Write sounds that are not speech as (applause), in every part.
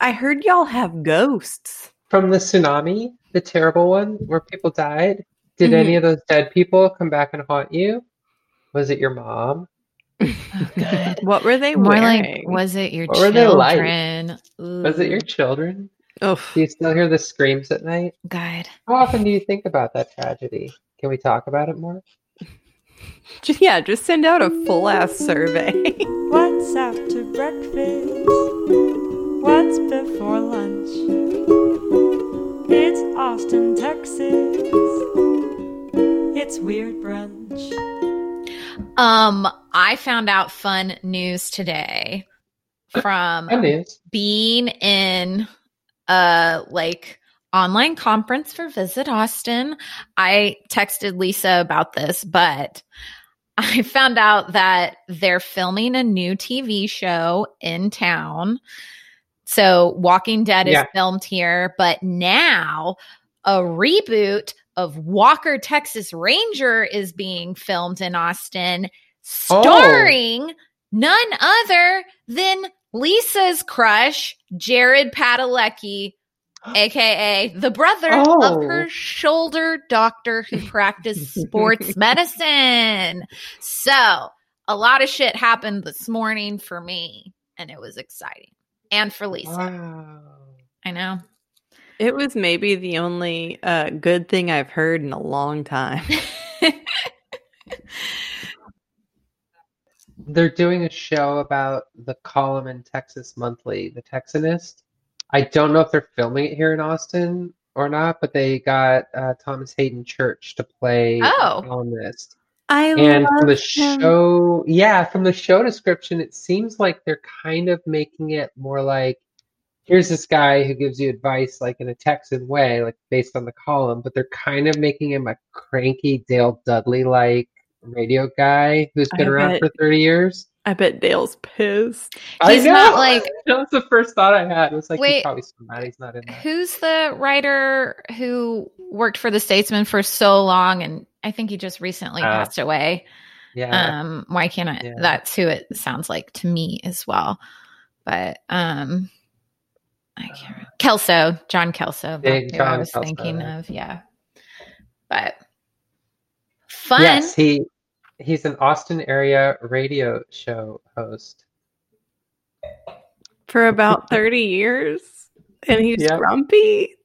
I heard y'all have ghosts. From the tsunami, the terrible one where people died. Did Mhm. any of those dead people come back and haunt you? Was it your mom? Good. (laughs) What were they More like, wearing? was it your What were like? children? Was it your children? Oof. Do you still hear the screams at night? God. How often do you think about that tragedy? Can we talk about it more? (laughs) Yeah, just send out a full ass survey. (laughs) What's after breakfast? What's before lunch? It's Austin, Texas. It's Weird Brunch. Um, I found out fun news today from being in a like online conference for Visit Austin. I texted Lisa about this, but (laughs) I found out that they're filming a new TV show in town. So Walking Dead is Yeah. filmed here, but now a reboot of Walker Texas Ranger is being filmed in Austin, Oh. starring none other than Lisa's crush, Jared Padalecki, (gasps) aka the brother Oh. of her shoulder doctor who (laughs) practiced sports medicine. So, a lot of shit happened this morning for me, and it was exciting. And for Lisa. Wow. I know. It was maybe the only uh, good thing I've heard in a long time. (laughs) They're doing a show about the column in Texas Monthly, The Texanist. I don't know if they're filming it here in Austin or not, but they got uh, Thomas Haden Church to play Oh. a columnist. I And love from the him. show, yeah, from the show description, it seems like they're kind of making it more like here's this guy who gives you advice like in a Texan way, like based on the column, but they're kind of making him a cranky Dale Dudley like radio guy who's been I around bet. for 30 years. I bet Dale's pissed. He's I not like- (laughs) that was the first thought I had. It was like Wait. he's probably so mad he's not in that. Who's the writer who worked for the Statesman for so long and I think he just recently Uh, passed away? Yeah. Um, why can't I? Yeah. That's who it sounds like to me as well. But um, I can't. remember. Kelso, John Kelso, Big that's who I was Kelso. thinking of. Yeah, but fun. Yes, he he's an Austin area radio show host. For about 30 years. And he's Yeah. grumpy.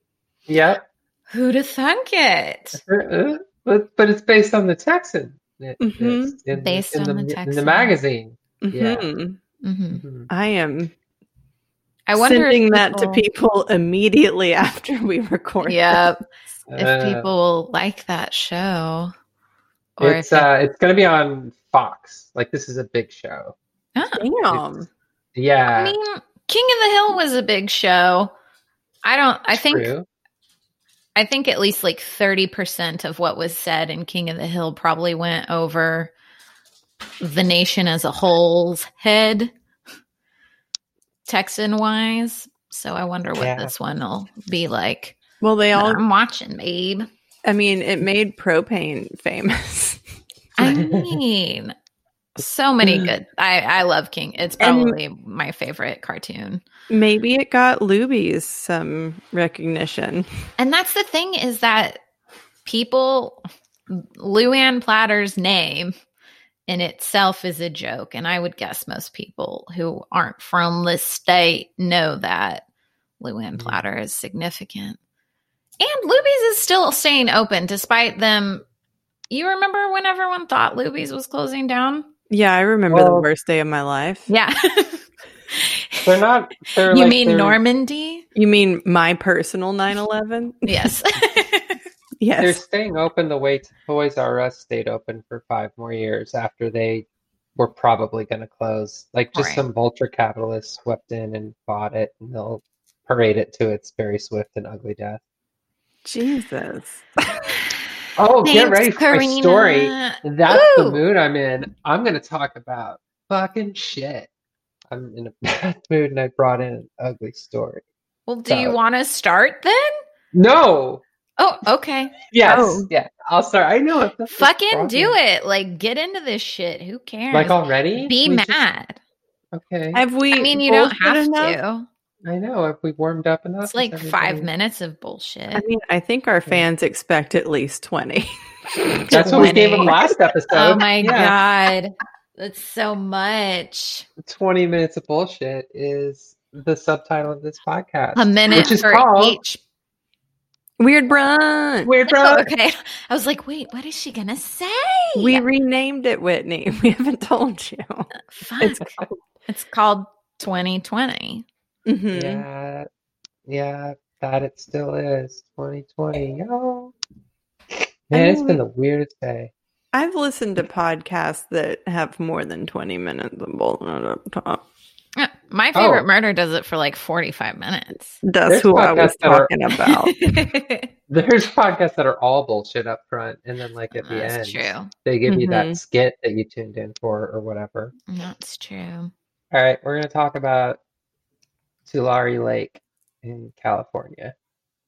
Yep. Who'd have thunk it? Uh, But but it's based on the Texan. It- Mhm. in, Based in on the, the in the magazine. Yeah. Mhm. hmm Mhm. I am I wonder sending if that to people immediately (laughs) after we record. Yep. if Uh, people like that show, or it's if it- uh it's gonna be on Fox. Like this is a big show. Ah. Damn. Yeah. I mean, King of the Hill was a big show. I don't. I think. true. I think at least like thirty percent of what was said in King of the Hill probably went over the nation as a whole's head, Texan wise. So I wonder what Yeah. this one will be like. Well, they all, I'm watching, babe. I mean, it made propane famous. I mean, so many good. I I love King. It's And- probably my favorite cartoon. Maybe it got Luby's some recognition. And that's the thing is that people, Luann Platter's name in itself is a joke. And I would guess most people who aren't from this state know that Luann Mhm. Platter is significant. And Luby's is still staying open despite them. You remember when everyone thought Luby's was closing down? Yeah, I remember the Well- worst day of my life. Yeah. (laughs) They're not they're you like, mean they're- Normandy? You mean my personal 9 11? (laughs) Yes. (laughs) Yes. They're staying open the way Toys R Us stayed open for five more years after they were probably going to close. Like just Right. some vulture capitalists swept in and bought it, and they'll parade it to its very swift and ugly death. Jesus. Oh, get ready for my story. Karina. That's the mood I'm in. I'm going to talk about fucking shit. I'm in a (laughs) bad mood, and I brought in an ugly story. Well, do you want to start then? No. Oh, okay. Yes. Oh. Yeah. I'll start. I know. If that's Fucking do it. Like, get into this shit. Who cares? Like already? Be We just- mad. okay. Have we I mean, you don't bullshit have enough? to. I know. Have we warmed up enough? It's like five minutes of bullshit. I mean, I think our fans expect at least 20. (laughs) That's what we gave them last episode. oh my Yeah. god, that's so much. 20 minutes of bullshit is the subtitle of this podcast. A minute Which is for called each. Weird brunch. Weird Bro. (laughs) Okay, I was like, wait, what is she gonna say? We renamed it Whitney. (laughs) We haven't told you. Fuck. It's It's called 2020. Mhm. Yeah. Yeah, that it still is. 2020. Yo. Man, it's been the weirdest day. I've listened to podcasts that have more than 20 minutes of bullshit up top. My favorite Oh. murder does it for like 45 minutes. That's There's who I was podcasts that are- talking about. (laughs) (laughs) There's podcasts that are all bullshit up front, and then like at the end, true. they give you that Mhm. skit that you tuned in for or whatever. That's true. All right, we're gonna talk about Tulare Lake in California.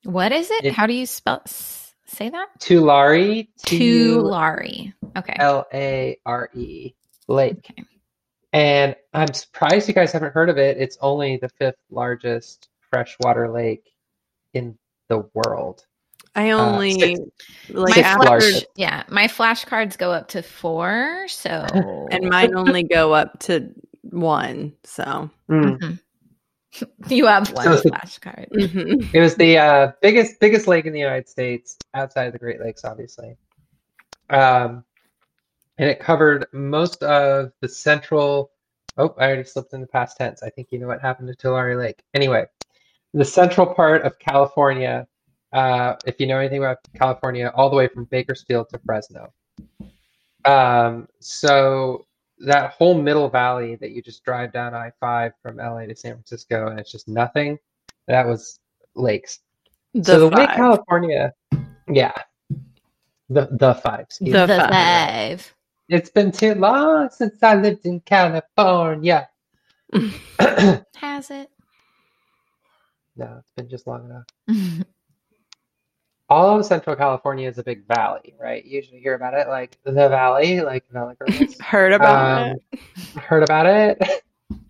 What is it? It- How do you spell say that? Tulare, Tulare. Okay. L A R E Lake. Okay. And I'm surprised you guys haven't heard of it. It's only the fifth largest freshwater lake in the world. I only six- like my six after, largest. Yeah, my flashcards go up to four. So and mine only go up to one. So Mm. Mhm. (laughs) you have one So it's the- flashcard. mhm. It was the uh, biggest biggest lake in the United States outside of the Great Lakes, obviously. Um, and it covered most of the central. Oh, I already slipped in the past tense. I think you know what happened to Tulare Lake. Anyway, the central part of California. Uh, if you know anything about California, all the way from Bakersfield to Fresno. Um, so that whole middle valley that you just drive down I five from LA to San Francisco, and it's just nothing. That was lakes. the so the way. California, yeah, the the five. excuse The me. The five. five. It's been too long since I lived in California. (clears throat) (laughs) Has it? No, it's been just long enough. (laughs) All of Central California is a big valley, right? You usually hear about it like the valley, like Valley Girls. (laughs) Heard about Um, it. (laughs) heard about it.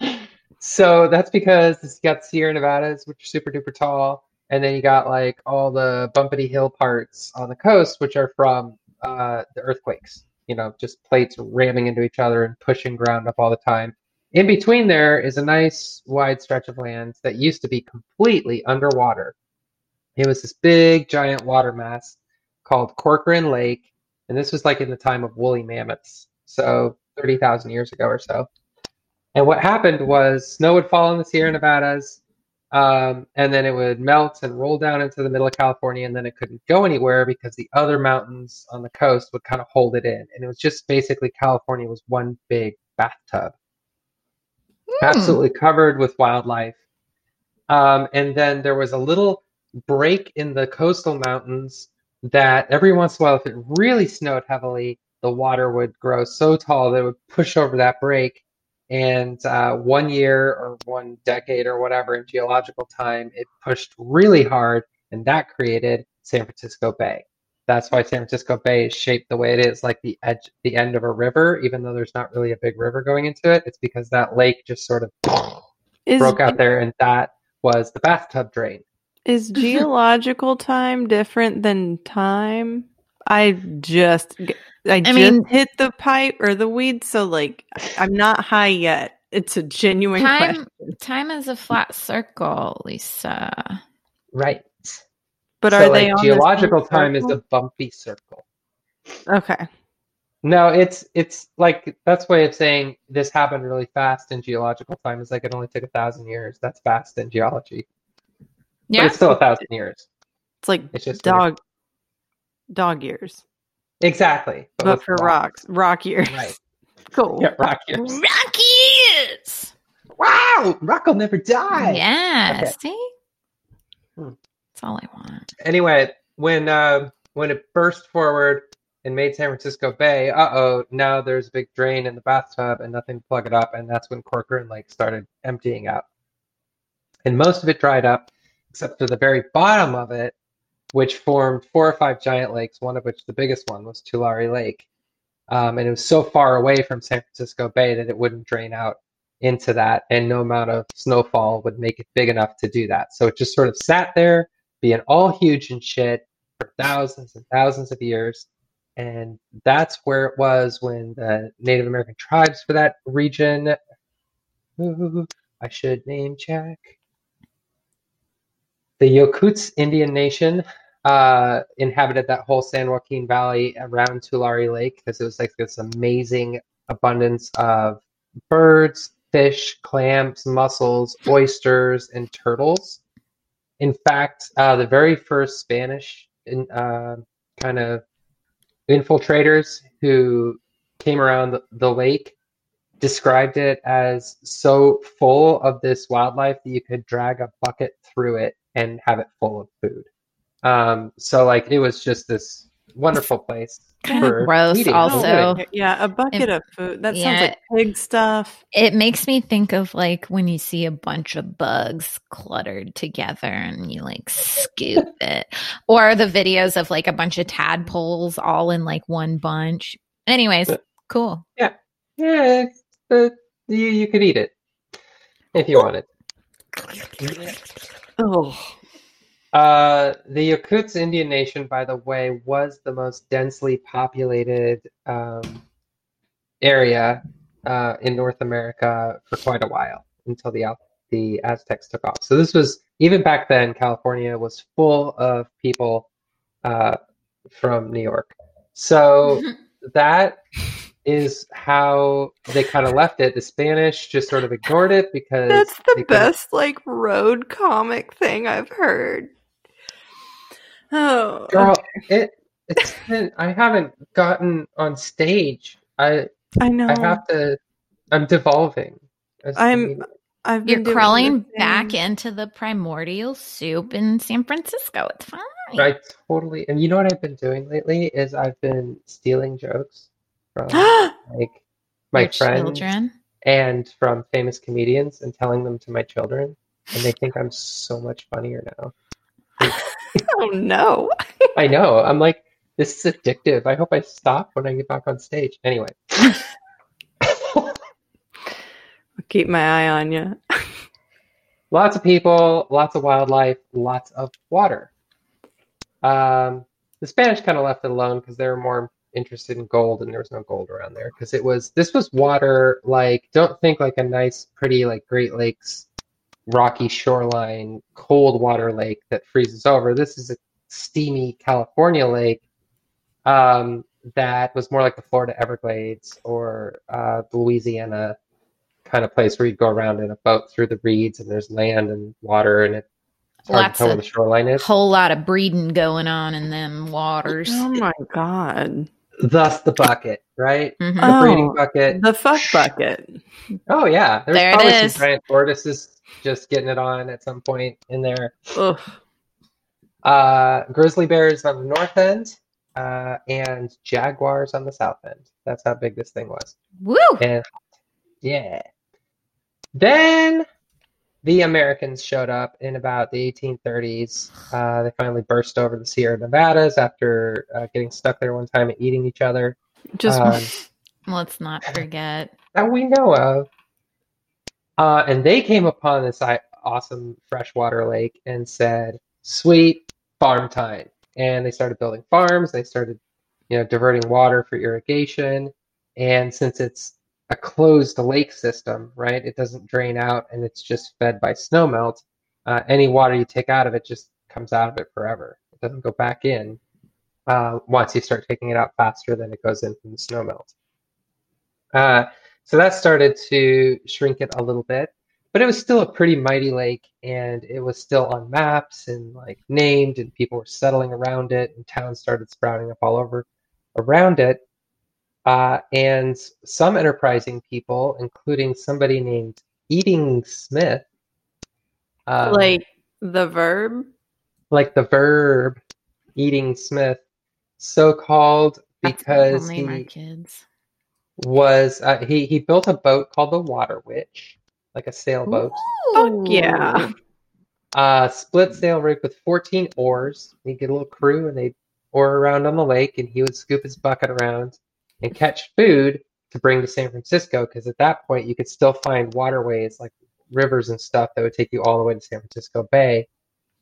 (laughs) so that's because you got Sierra Nevadas, which are super duper tall, and then you got like all the bumpity hill parts on the coast, which are from uh, the earthquakes. You know, just plates ramming into each other and pushing ground up all the time. In between there is a nice wide stretch of land that used to be completely underwater. It was this big giant water mass called Corcoran Lake, and this was like in the time of woolly mammoths, so 30,000 years ago or so. And what happened was snow would fall in the Sierra Nevadas, um, and then it would melt and roll down into the middle of California, and then it couldn't go anywhere because the other mountains on the coast would kind of hold it in. And it was just basically California was one big bathtub, Hmm. absolutely covered with wildlife. Um, and then there was a little break in the coastal mountains that every once in a while, if it really snowed heavily, the water would grow so tall that it would push over that break. And uh, one year or one decade or whatever in geological time, it pushed really hard, and that created San Francisco Bay. That's why San Francisco Bay is shaped the way it is, like the edge, the end of a river, even though there's not really a big river going into it. It's because that lake just sort of Is, broke out there, and that was the bathtub drain. Is (laughs) geological time different than time? I just I just mean- hit the pipe or the weed, so like I'm not high yet. It's a genuine Time question. time is a flat circle, Lisa. Right. But so are like they on the same geological time is a bumpy circle. okay? No, it's it's like that's way of saying this happened really fast in geological time. Is like it only took a thousand years. That's fast in geology, but Yeah. it's still a thousand years. It's like It's just weird. dog dog years, Exactly, but with for rocks, rock years. Right. (laughs) Cool. Yeah, rock years. Rock years. Wow, rock will never die. Yeah. Okay. See? Hmm. That's all I want. Anyway, when uh, when it burst forward and made San Francisco Bay, uh oh, now there's a big drain in the bathtub and nothing to plug it up, and that's when Corcoran Lake started emptying out. And most of it dried up, except for the very bottom of it, which formed four or five giant lakes, one of which the biggest one was Tulare Lake. Um, and it was so far away from San Francisco Bay that it wouldn't drain out into that, and no amount of snowfall would make it big enough to do that. So it just sort of sat there, being all huge and shit for thousands and thousands of years. And that's where it was when the Native American tribes for that region. Ooh, (laughs) I should name check. The Yokuts Indian Nation uh, inhabited that whole San Joaquin Valley around Tulare Lake because it was like this amazing abundance of birds, fish, clams, mussels, oysters, and turtles. In fact, uh, the very first Spanish in, uh, kind of infiltrators who came around the, the lake described it as so full of this wildlife that you could drag a bucket through it and have it full of food. Um, so like it was just this wonderful place. Kind of for gross eating. also. Yeah, a bucket of food. That Yeah. sounds like pig stuff. It makes me think of like when you see a bunch of bugs cluttered together and you like scoop (laughs) it, or the videos of like a bunch of tadpoles all in like one bunch. Anyways, cool. Yeah, it's, uh, you you could eat it if you wanted. (laughs) Oh, Uh, the Yokuts Indian Nation, by the way, was the most densely populated um, area uh, in North America for quite a while until the Al- the Aztecs took off. So this was even back then. California was full of people uh, from New York. So (laughs) that is how they kind of left it. The Spanish just sort of ignored it because that's the best like road comic thing I've heard. Oh, Girl, it it's been, I haven't gotten on stage. I I know. I have to. I'm devolving. as a I'm- comedian. I've You're crawling back into the primordial soup in San Francisco. It's fine. I totally. And you know what I've been doing lately is I've been stealing jokes from (gasps) like my Your friends children. and from famous comedians and telling them to my children, and they think I'm so much funnier now. (laughs) oh no. (laughs) I know. I'm like, this is addictive. I hope I stop when I get back on stage. Anyway. (laughs) I'll keep my eye on you. lots of people, lots of wildlife, lots of water. Um, the Spanish kind of left it alone because they were more interested in gold, and there was no gold around there because it was this was water like don't think like a nice, pretty like Great Lakes, rocky shoreline, cold water lake that freezes over. This is a steamy California lake um, that was more like the Florida Everglades or uh, Louisiana kind of place where you go around in a boat through the reeds and there's land and water and it's hard Lots to tell where of the shoreline is. Whole lot of breeding going on in them waters. Oh my god. Thus the bucket, right? Mhm. The breeding Oh, bucket. The fuck bucket. Oh yeah, there's There it probably is. some giant tortoises just getting it on at some point in there. Ugh. Uh, grizzly bears on the north end, uh, and jaguars on the south end. That's how big this thing was. Woo! And yeah. Then the Americans showed up in about the 1830s. Uh, they finally burst over the Sierra Nevadas after uh, getting stuck there one time and eating each other. Just Um, (laughs) Let's not forget. that we know of. Uh, and they came upon this awesome freshwater lake and said, "Sweet farm time." And they started building farms. They started, you know, diverting water for irrigation. And since it's a closed lake system, right, it doesn't drain out, and it's just fed by snowmelt. Uh, any water you take out of it just comes out of it forever. It doesn't go back in. Uh, once you start taking it out faster than it goes in from the snowmelt. Uh, so that started to shrink it a little bit, but it was still a pretty mighty lake, and it was still on maps and like named, and people were settling around it, and towns started sprouting up all over around it. Uh, and some enterprising people, including somebody named Eating Smith, um, like the verb. like the verb Eating Smith, so called That's what we'll because name he kids. was uh, he he built a boat called the Water Witch, like a sailboat. Fuck yeah. Uh, split sail rig with 14 oars. He'd get a little crew and they'd oar around on the lake, and he would scoop his bucket around and catch food to bring to San Francisco because at that point you could still find waterways like rivers and stuff that would take you all the way to San Francisco Bay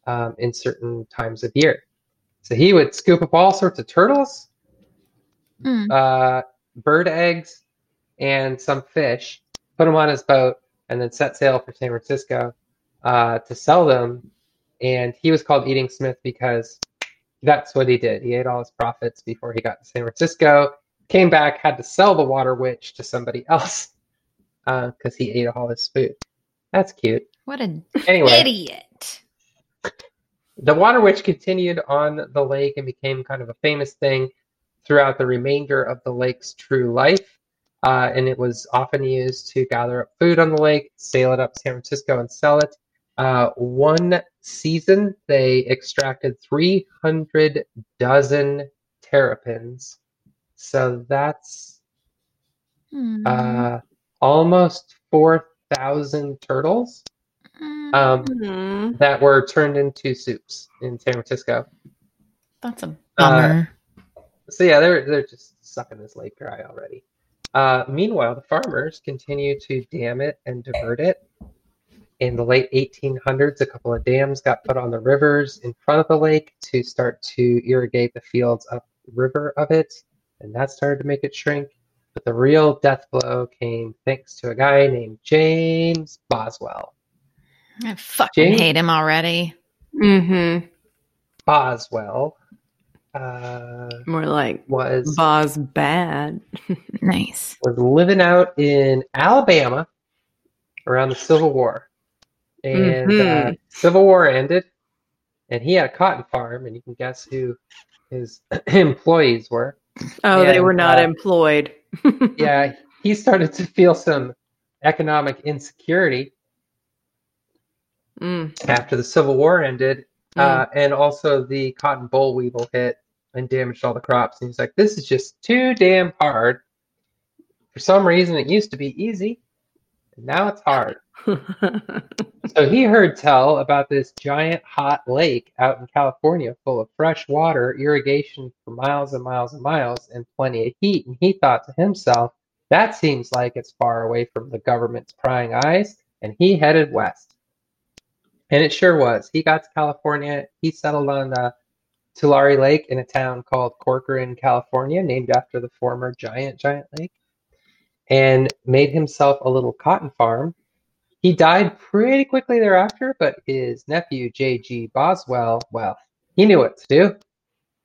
um, in certain times of year. So he would scoop up all sorts of turtles, Mm. uh, bird eggs, and some fish, put them on his boat, and then set sail for San Francisco uh, to sell them. And he was called Eating Smith because that's what he did. He ate all his profits before he got to San Francisco. Came back, had to sell the water witch to somebody (laughs) else because he ate all his food. That's cute. What an Anyway, idiot. the water witch continued on the lake and became kind of a famous thing throughout the remainder of the lake's true life. Uh, and it was often used to gather up food on the lake, sail it up San Francisco, and sell it. Uh, one season, they extracted 300 dozen terrapins. So that's Hmm. uh, almost 4,000 turtles Mm, um, Hmm. that were turned into soups in San Francisco. that's a uh, bummer. So yeah, they're they're just sucking this lake dry already. Uh, meanwhile, the farmers continue to dam it and divert it. In the late 1800s, a couple of dams got put on the rivers in front of the lake to start to irrigate the fields upriver of it, and that started to make it shrink. But the real death blow came thanks to a guy named James Boswell. I fucking James- hate him already. Mm-hmm. Boswell uh, More like was Boz bad. (laughs) Nice. was living out in Alabama around the Civil War. And uh, Mhm. Civil War ended, and he had a cotton farm, and you can guess who his (clears throat) employees were. Oh, they were not uh, employed. (laughs) Yeah, he started to feel some economic insecurity Mm. after the Civil War ended, uh, and also the cotton boll weevil hit and damaged all the crops. And he's like, "This is just too damn hard." For some reason, it used to be easy, and now it's hard. (laughs) So he heard tell about this giant hot lake out in California full of fresh water, irrigation for miles and miles and miles, and plenty of heat. And he thought to himself, that seems like it's far away from the government's prying eyes. And he headed west. And it sure was. He got to California. He settled on the Tulare Lake in a town called Corcoran, California, named after the former giant, giant lake, and made himself a little cotton farm he died pretty quickly thereafter, but his nephew, J.G. Boswell, well, he knew what to do.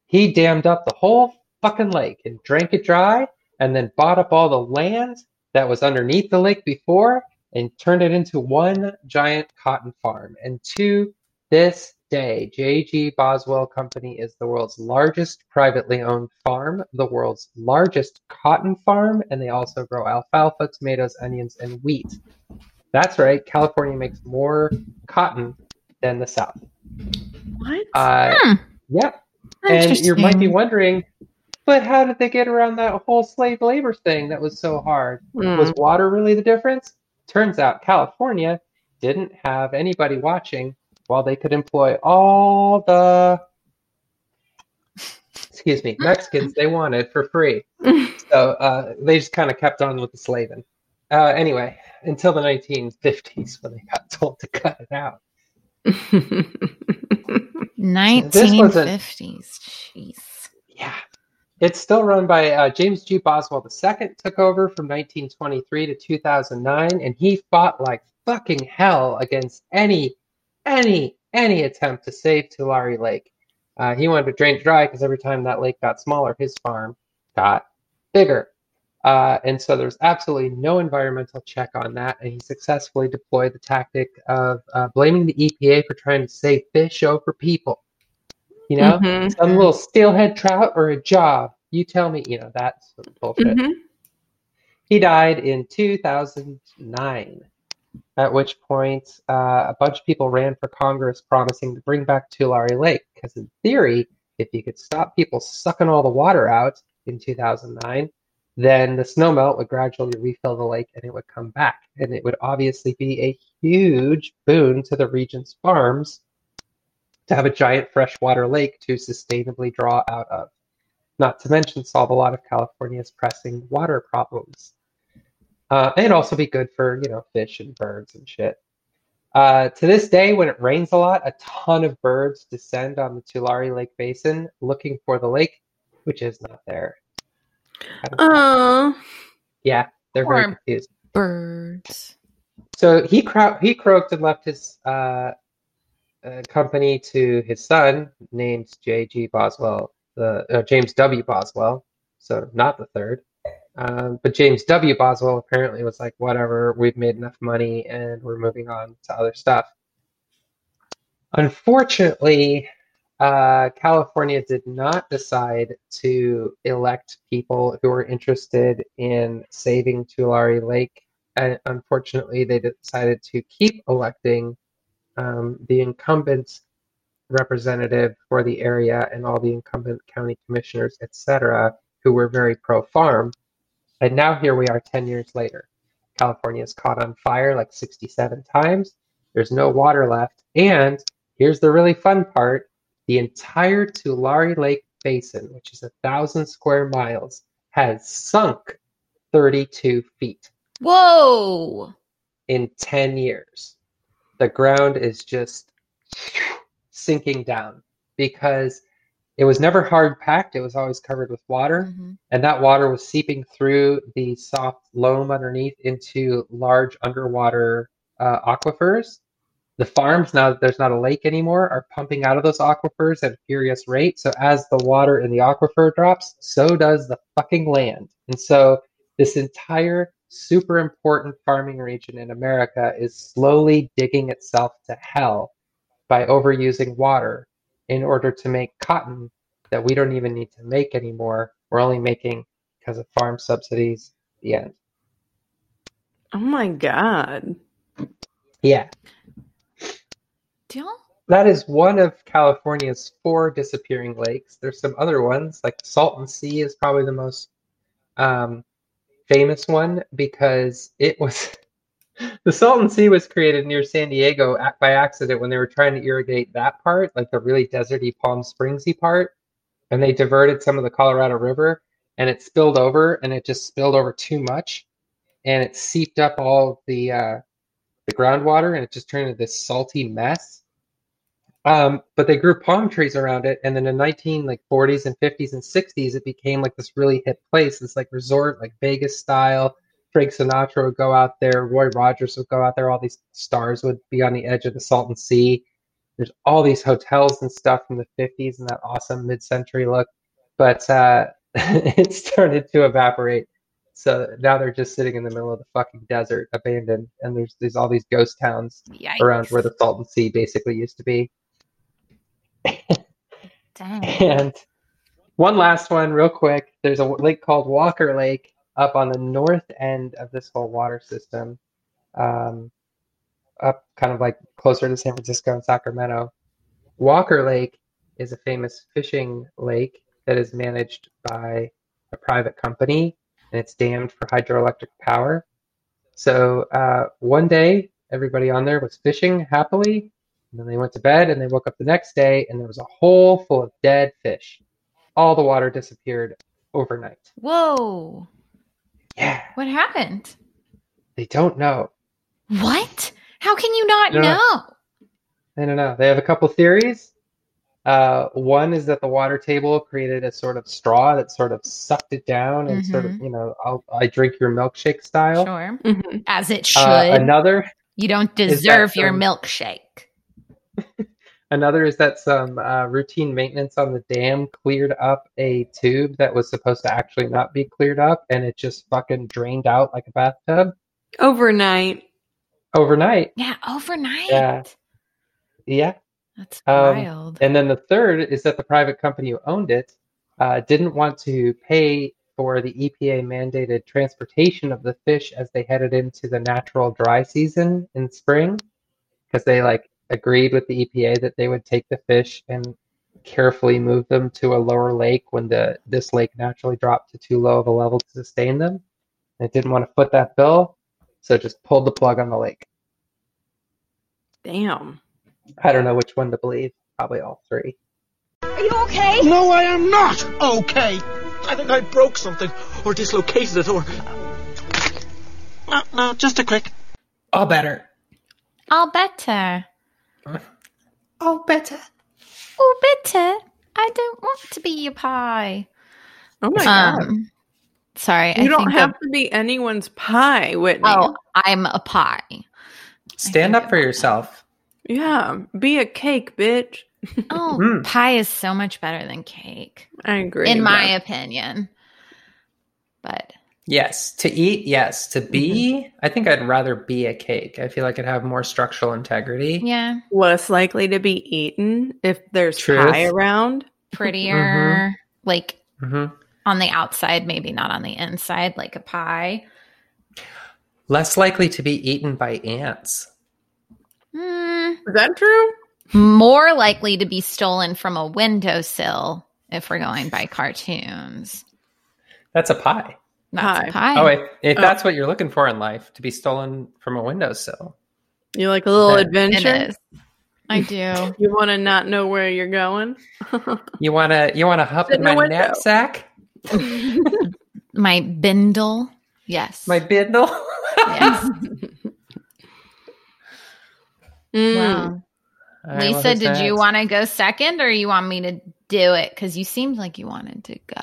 He dammed up the whole fucking lake and drank it dry, and then bought up all the land that was underneath the lake before and turned it into one giant cotton farm. And to this day, J.G. Boswell Company is the world's largest privately owned farm, the world's largest cotton farm, and they also grow alfalfa, tomatoes, onions, and wheat. That's right. California makes more cotton than the South. what? Uh, Hmm. yeah. And you might be wondering, but how did they get around that whole slave labor thing that was so hard? Mm. Was water really the difference? Turns out California didn't have anybody watching while they could employ all the excuse me Mexicans they wanted for free. (laughs) So uh, they just kind of kept on with the slaving. Uh, anyway, until the 1950s when they got told to cut it out. 1950s. Jeez. Yeah. It's still run by uh, James G. Boswell II, took over from 1923 to 2009, and he fought like fucking hell against any, any, any attempt to save Tulare Lake. Uh, he wanted to drain dry because every time that lake got smaller, his farm got bigger. Uh, and so there's absolutely no environmental check on that, and he successfully deployed the tactic of uh, blaming the EPA for trying to save fish over people. You know, Mhm. some little steelhead trout or a job. You tell me, you know, that's bullshit. Mhm. He died in 2009, at which point uh, a bunch of people ran for Congress promising to bring back Tulare Lake. Because, in theory, if you could stop people sucking all the water out in 2009, then the snowmelt would gradually refill the lake and it would come back. And it would obviously be a huge boon to the region's farms to have a giant freshwater lake to sustainably draw out of. not to mention solve a lot of California's pressing water problems. Uh, and also be good for, you know, fish and birds and shit. Uh, to this day, when it rains a lot, a ton of birds descend on the Tulare Lake Basin looking for the lake, which is not there. Oh, yeah, they're very confused. Birds. So he cro- he croaked and left his uh, uh, company to his son, named J.G. Boswell, the uh, James W. Boswell. So not the third, um, but James W. Boswell apparently was like, whatever, we've made enough money and we're moving on to other stuff. Unfortunately, uh, California did not decide to elect people who were interested in saving Tulare Lake. And unfortunately, they decided to keep electing um, the incumbent representative for the area and all the incumbent county commissioners, etc., who were very pro farm. And now here we are 10 years later. California is caught on fire like 67 times. There's no water left. And here's the really fun part the entire Tulare Lake Basin, which is a thousand square miles, has sunk 32 feet Whoa. in 10 years. The ground is just sinking down because it was never hard packed, it was always covered with water. Mhm. and that water was seeping through the soft loam underneath into large underwater uh, aquifers. The farms, now that there's not a lake anymore, are pumping out of those aquifers at a furious rate. So as the water in the aquifer drops, so does the fucking land. And so this entire super important farming region in America is slowly digging itself to hell by overusing water in order to make cotton that we don't even need to make anymore. We're only making because of farm subsidies. The end. oh my god. Yeah, Do y'all? that is one of California's four disappearing lakes. There's some other ones, like Salton Sea is probably the most um, famous one because it was (laughs) the Salton Sea was created near San Diego by accident when they were trying to irrigate that part, like the really deserty Palm Springsy part, and they diverted some of the Colorado River, and it spilled over, and it just spilled over too much, and it seeped up all the uh, the groundwater, and it just turned into this salty mess. Um, but they grew palm trees around it, and then in 19 like 40s and 50s and 60s, it became like this really hip place, this like resort, like Vegas style. Frank Sinatra would go out there, Roy Rogers would go out there, all these stars would be on the edge of the Salton Sea. There's all these hotels and stuff from the 50s and that awesome mid-century look, but uh, (laughs) it started to evaporate. So now they're just sitting in the middle of the fucking desert, abandoned, and there's there's all these ghost towns Yikes. around where the Salton Sea basically used to be. Dang. (laughs) And one last one, real quick. There's a lake called Walker Lake up on the north end of this whole water system, um, up kind of like closer to San Francisco and Sacramento. Walker Lake is a famous fishing lake that is managed by a private company and it's dammed for hydroelectric power. So uh, one day, everybody on there was fishing happily, and then they went to bed and they woke up the next day and there was a hole full of dead fish. All the water disappeared overnight. Whoa. Yeah, What happened? they don't know. What? How can you not No, no. know? I don't know. They have a couple theories. Uh, one is that the water table created a sort of straw that sort of sucked it down and sort of, you know, I'll, I drink your milkshake style. Sure. Mhm. As it should. Uh, another you don't deserve your some- milkshake. (laughs) Another is that some uh, routine maintenance on the dam cleared up a tube that was supposed to actually not be cleared up, and it just fucking drained out like a bathtub Overnight. overnight. Yeah, overnight. Yeah. Yeah. That's Um, wild. And then the third is that the private company who owned it uh, didn't want to pay for the EPA mandated transportation of the fish as they headed into the natural dry season in spring, because they like agreed with the EPA that they would take the fish and carefully move them to a lower lake when the this lake naturally dropped to too low of a level to sustain them. They didn't want to foot that bill, so just pulled the plug on the lake. Damn. I don't know which one to believe. Probably all three. Are you okay? No, I am not okay. I think I broke something, or dislocated it, or. No, no, just a quick. All better. All better. All better. Oh, better. I don't want to be your pie. Oh my god. Um, sorry, I you don't think have that- to be anyone's pie, Whitney. Oh, I'm a pie. Stand up for yourself. Yeah, be a cake, bitch. (laughs) Oh, Mm. pie is so much better than cake, I agree. in my yeah. opinion. But Yes. To eat, yes. To be, Mm-hmm. I think I'd rather be a cake. I feel like I'd have more structural integrity. yeah, less likely to be eaten if there's Truth. pie around. prettier, like hmm on the outside, maybe not on the inside, like a pie. Less likely to be eaten by ants. Hmm. Is that true? more likely to be stolen from a windowsill if we're going by cartoons. That's a pie. That's Pie. pie. Oh, if, if Oh. that's what you're looking for in life, to be stolen from a windowsill. You like a little Okay. adventure? I do. (laughs) You want to not know where you're going? (laughs) You wanna you wanna hop in in my window. knapsack? (laughs) My bindle. Yes. My bindle? yes. Mm. Wow. All right, Lisa, is did you want to go second or you want me to do it? Because you seemed like you wanted to go.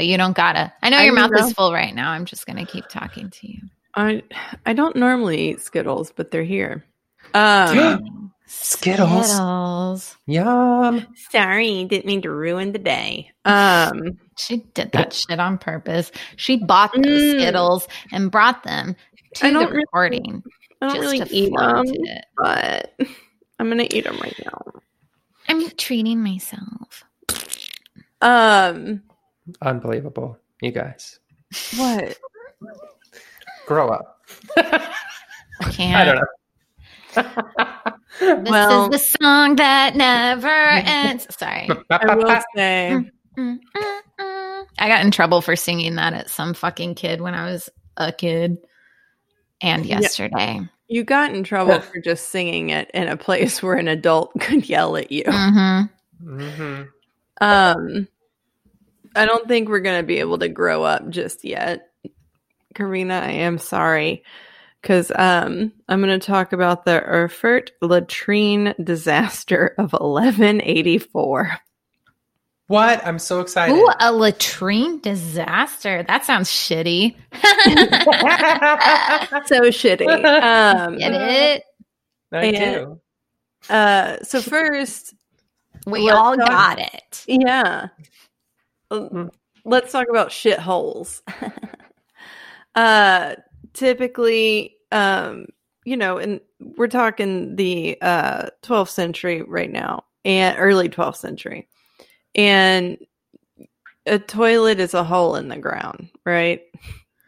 But you don't gotta. I know I your can mouth go. is full right now. I'm just gonna keep talking to you. I I don't normally eat Skittles, but they're here. (gasps) Um, Skittles. Skittles. Yum. sorry, didn't mean to ruin the day. Um, She did that shit on purpose. She bought those Mm. Skittles and brought them to I the don't really- recording I don't just really to eat them, it. but I'm gonna eat them right now. I'm treating myself. Um, Unbelievable. You guys. what? Grow up. I (laughs) can't. I don't know. (laughs) This Well- is the song that never ends. Sorry. I will say, Mm, mm, mm. I got in trouble for singing that at some fucking kid when I was a kid and Yeah. yesterday. you got in trouble for just singing it in a place where an adult (laughs) could yell at you. hmm hmm Um, I don't think we're gonna be able to grow up just yet, Karina. I am sorry, because um, I'm gonna talk about the Erfurt latrine disaster (laughs) of 1184. What? I'm so excited. Ooh, a latrine disaster. That sounds shitty. (laughs) So shitty. Um, Get it? I And- do. uh, so first, We Let's all talk- got it. Yeah. Hmm. Let's talk about shitholes. (laughs) uh typically um you know, and we're talking the uh 12th century right now and early 12th century. And a toilet is a hole in the ground, right?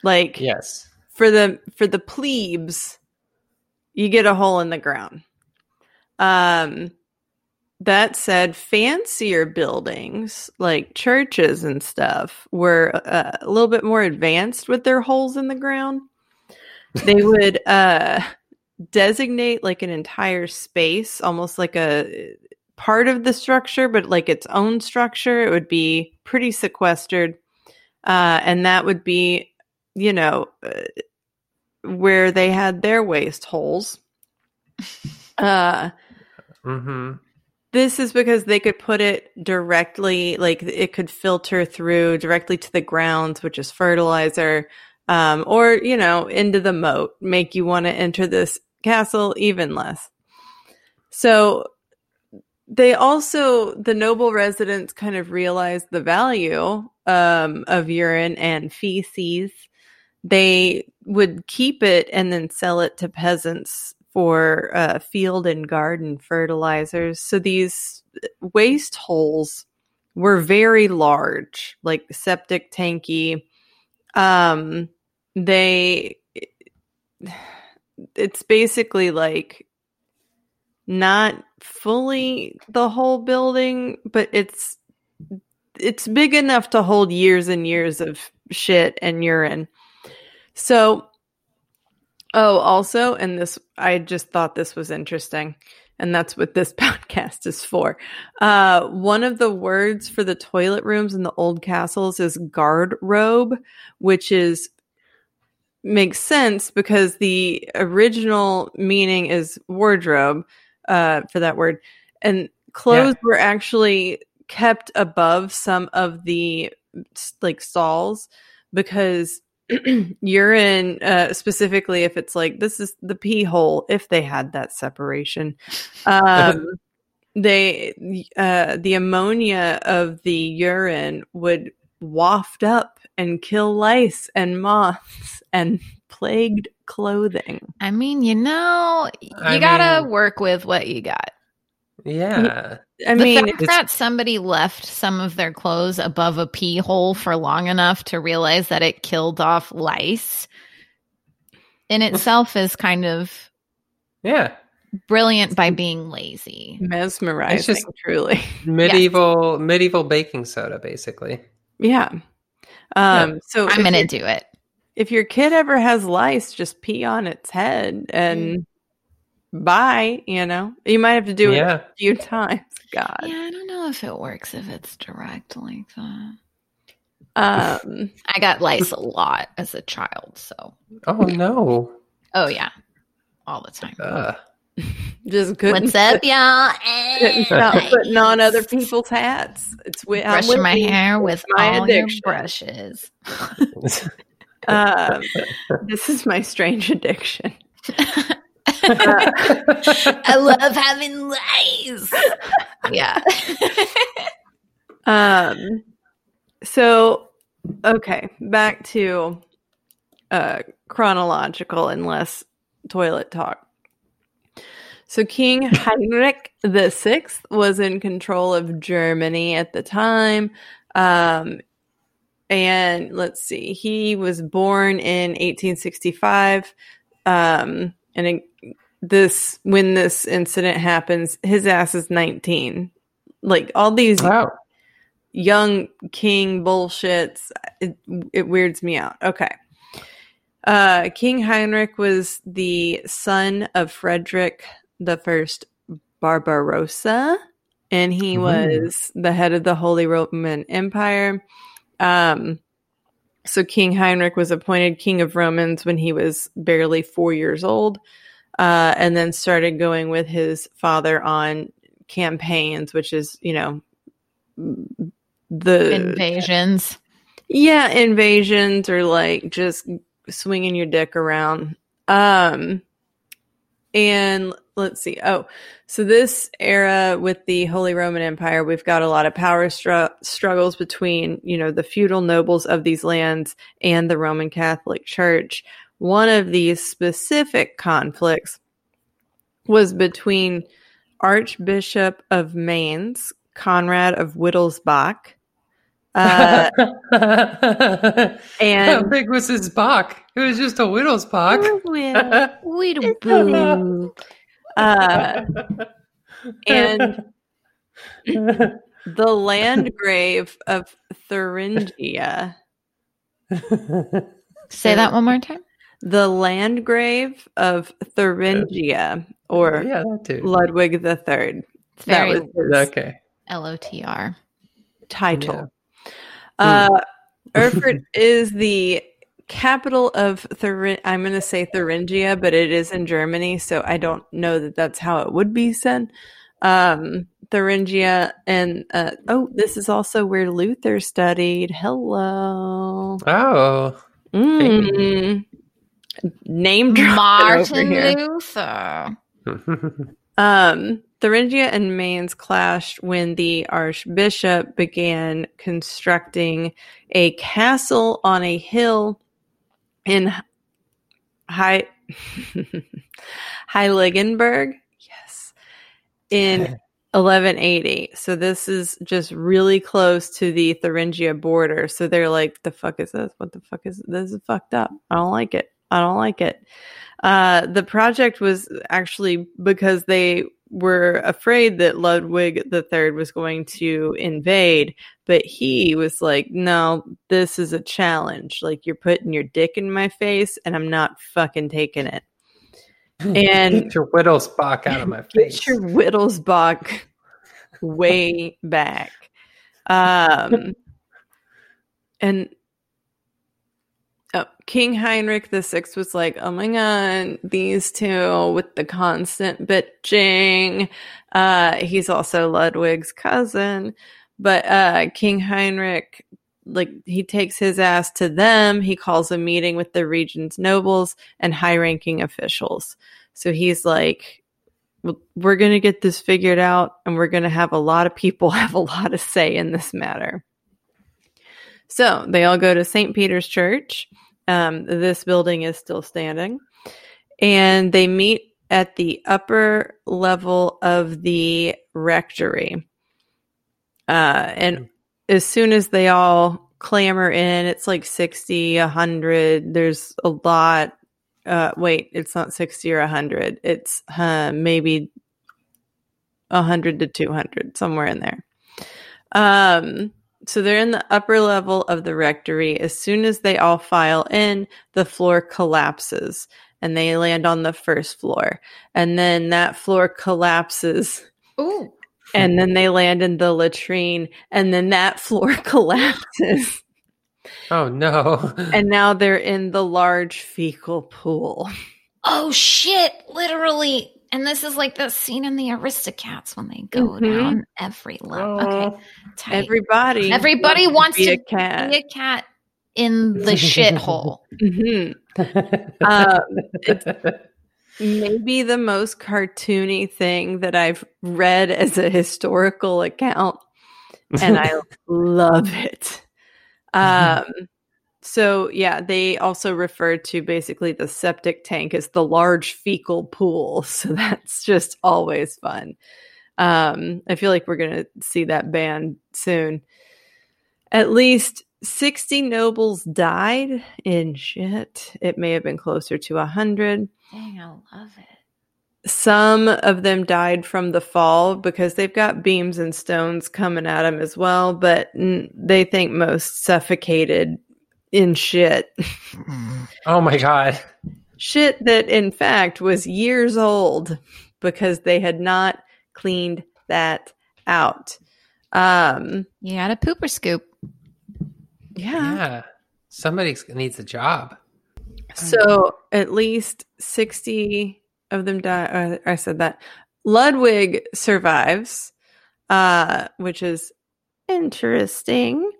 Like Yes. for the for the plebes you get a hole in the ground um that said fancier buildings like churches and stuff were uh, a little bit more advanced with their holes in the ground. They (laughs) would uh designate like an entire space almost like a part of the structure but like its own structure. It would be pretty sequestered uh and that would be you know, uh, where they had their waste holes. (laughs) Uh, hmm this is because they could put it directly, like it could filter through directly to the grounds, which is fertilizer, um, or, you know, into the moat, make you want to enter this castle even less. So they also, the noble residents kind of realized the value um, of urine and feces. They would keep it and then sell it to peasants for uh, field and garden fertilizers. So these waste holes were very large, like septic tanky. Um, they, it's basically like not fully the whole building, but it's it's big enough to hold years and years of shit and urine. So Oh, also, and this, I just thought this was interesting. and that's what this (laughs) podcast is for. Uh, one of the words for the toilet rooms in the old castles is garderobe, which is makes sense because the original meaning is wardrobe uh, for that word, and clothes were actually kept above some of the like stalls because (clears throat) urine uh, specifically if it's like this is the pee hole if they had that separation um (laughs) they uh the ammonia of the urine would waft up and kill lice and moths and plagued clothing I mean, you know, you I gotta mean- work with what you got. Yeah. I the mean fact that somebody left some of their clothes above a pee hole for long enough to realize that it killed off lice in itself is kind of Yeah. brilliant by being lazy. mesmerizing It's just- truly (laughs) Medieval medieval baking soda, basically. yeah um so I'm gonna do it. if your kid ever has lice, just pee on its head and bye. You know, you might have to do it a few (laughs) times. God, Yeah, I don't know if it works if it's direct like that. um, (laughs) I got lice a lot as a child, so Oh no. oh yeah, all the time. Ugh. just couldn't. What's up, y'all? Couldn't putting on other people's hats. It's wi- I'm Brushing my with hair with my all your brushes. (laughs) Um, this is my strange addiction. I love having lies. yeah. (laughs) Um, so okay, back to uh chronological and less toilet talk. So King (laughs) Heinrich the Sixth was in control of Germany at the time. Um, and let's see, he was born in 1865. Um, and this when this incident happens, his ass is 19. Like all these wow. young king bullshits. It, it weirds me out. Okay. Uh, king Heinrich was the son of Frederick the First Barbarossa, and he Mhm. was the head of the Holy Roman Empire. Um, so King Heinrich was appointed king of Romans when he was barely four years old, uh, and then started going with his father on campaigns, which is you know the Invasions. yeah invasions or like just swinging your dick around. Um and let's see. Oh so this era with the holy roman empire we've got a lot of power stru- struggles between you know the feudal nobles of these lands and the roman catholic church one of these specific conflicts was between archbishop of mainz conrad of wittelsbach (laughs) uh, How and big was his Bach? It was just a widow's Bach. (laughs) Uh, and the landgrave of Thuringia. Say that one more time. The landgrave of Thuringia, or yeah, that too. Ludwig the Third. That was his Okay. L O T R. title. Uh, (laughs) Erfurt is the capital of Thurin. I'm going to say Thuringia, but it is in Germany, so I don't know that that's how it would be said. Um, Thuringia, and uh, oh, this is also where Luther studied. Hello, Oh. Mm. Name Martin over here. Luther. (laughs) Um, Thuringia and Mainz clashed when the archbishop began constructing a castle on a hill in High (laughs) Heiligenberg. Yes, in 1180. So this is just really close to the Thuringia border. So they're like, "The fuck is this? What the fuck is this? Is fucked up. I don't like it. I don't like it." Uh, the project was actually because they were afraid that Ludwig III was going to invade, but he was like, no, this is a challenge. Like, you're putting your dick in my face, and I'm not fucking taking it. (laughs) And Get your Whittlesbach out of my (laughs) face. get your Whittlesbach way back. (laughs) Um, and oh, King Heinrich Sixth was like, "Oh my god, these two with the constant bitching." Uh, he's also Ludwig's cousin, but uh, King Heinrich, like, he takes his ass to them. He calls a meeting with the region's nobles and high-ranking officials. So he's like, we're going to get this figured out and we're going to have a lot of people (laughs) have a lot of say in this matter. So they all go to St. Peter's Church. Um, this building is still standing. And they meet at the upper level of the rectory. Uh, and as soon as they all clamor in, it's like 60, 100. There's a lot uh wait it's not 60 or 100 it's uh, maybe 100 to 200 somewhere in there um so they're in the upper level of the rectory as soon as they all file in the floor collapses and they land on the first floor and then that floor collapses Ooh. and then they land in the latrine and then that floor (laughs) collapses Oh no. and now they're in the large fecal pool Oh shit! Literally, and this is like the scene in the Aristocats when they go Mhm. down every level. Okay, tight. Everybody, Everybody wants be to a cat. be a cat in the shithole. (laughs) (laughs) Mhm. Um, maybe the most cartoony thing that I've read as a historical account, and I (laughs) love it. Um, so yeah, they also refer to basically the septic tank as the large fecal pool. (laughs) So that's just always fun. Um, I feel like we're gonna see that banned soon. At least 60 nobles died in shit. It may have been closer to 100. Dang, I love it. Some of them died from the fall because they've got beams and stones coming at them as well, but they think most suffocated in shit. (laughs) oh my god. shit that, in fact, was years old because they had not cleaned that out. Um, You got a pooper scoop. yeah. Yeah. Somebody needs a job. So at least 60 of them die. Uh, I said that. Ludwig survives, uh, which is interesting.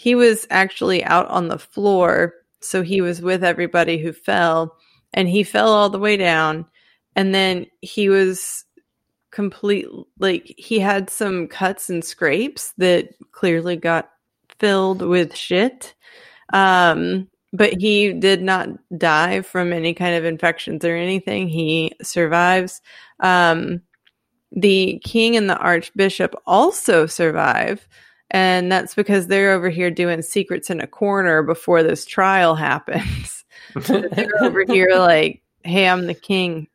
He was actually out on the floor. So he was with everybody who fell, and he fell all the way down. And then he was complete, like, he had some cuts and scrapes that clearly got filled with shit. Um, but he did not die from any kind of infections or anything. He survives. Um, the king and the archbishop also survive. And that's because they're over here doing secrets in a corner before this trial happens. (laughs) they're (laughs) over here like, hey, I'm the king.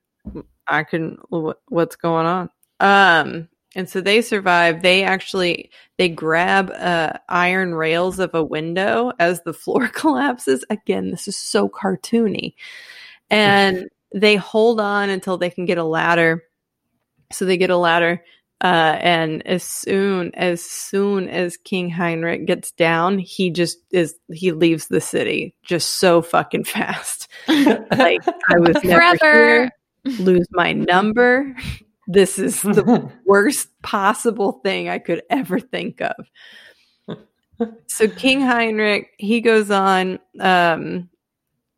I can, what's going on? Um, and so they survive. They actually they grab uh, iron rails of a window as the (laughs) floor collapses. Again, this is so cartoony, and they hold on until they can get a ladder. So they get a ladder, uh, and as soon as soon as King Heinrich gets down, he just is he leaves the city just so fucking (laughs) fast. Like (laughs) I was never Forever. here, lose my number. This is the (laughs) worst possible thing I could ever think of. So King Heinrich, he goes on. Um,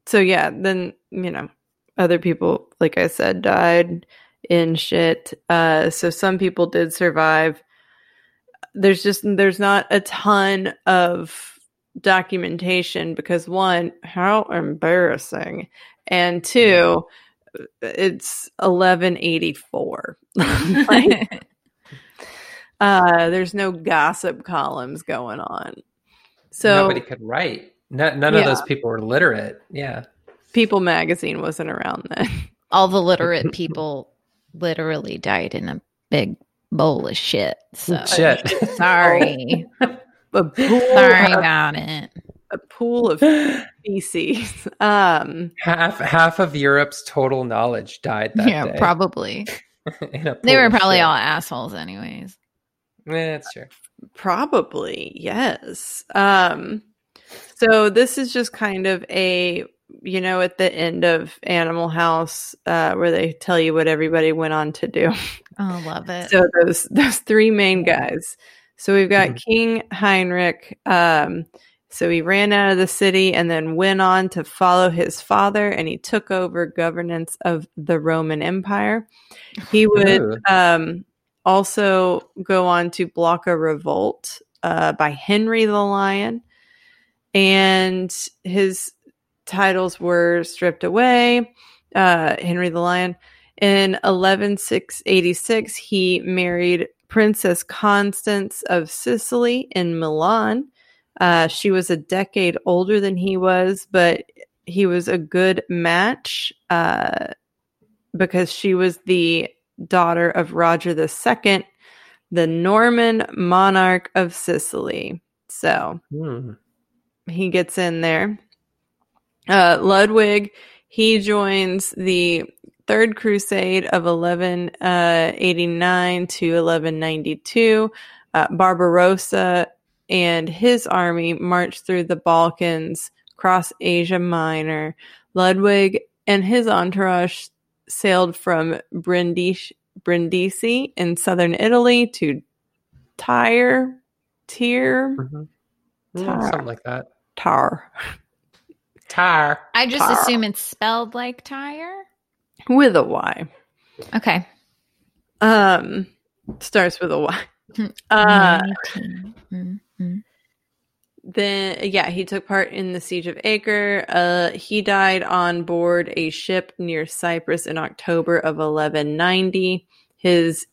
so yeah, then you know, other people, like I said, died in shit. Uh, so some people did survive. There's just there's not a ton of documentation because one, how embarrassing, and two, it's 1184 (laughs) (laughs) like uh there's no gossip columns going on so Nobody could write. No, none of those people were literate. Yeah. people magazine wasn't around then All the literate (laughs) people literally died in a big bowl of shit. So Shit. (laughs) sorry. (laughs) but pool sorry of, about it. a pool of (gasps) feces. Um, half half of Europe's total knowledge died that yeah, day. probably. (laughs) They were probably shit. all assholes, anyways. Yeah, that's true. Probably, yes. Um, so this is just kind of a, you know, at the end of Animal House, uh, where they tell you what everybody went on to do. Oh, love it. So those those three main guys. So we've got Mhm. King Heinrich. Um, so he ran out of the city and then went on to follow his father, and he took over governance of the Roman Empire. He (laughs) would um, also go on to block a revolt uh, by Henry the Lion, and his titles were stripped away. Uh, Henry the Lion. In 11686, he married Princess Constance of Sicily in Milan. Uh, she was a decade older than he was, but he was a good match uh, because she was the daughter of Roger II, the Norman monarch of Sicily. So Hmm. he gets in there. Uh, Ludwig, he joins the Third Crusade of 1189 to 1192. Uh, Barbarossa and his army marched through the Balkans, cross Asia Minor. Ludwig and his entourage sailed from Brindisi, Brindisi in southern Italy to Tyre, Tyre, Mhm. Tar. Yeah, something like that. Tar. Tar. I just Tar. assume it's spelled like tire. with a Y. Okay. Um, starts with a Y. (laughs) Uh, Mm, mm. then yeah, he took part in the siege of Acre. Uh, he died on board a ship near Cyprus in October of 1190. His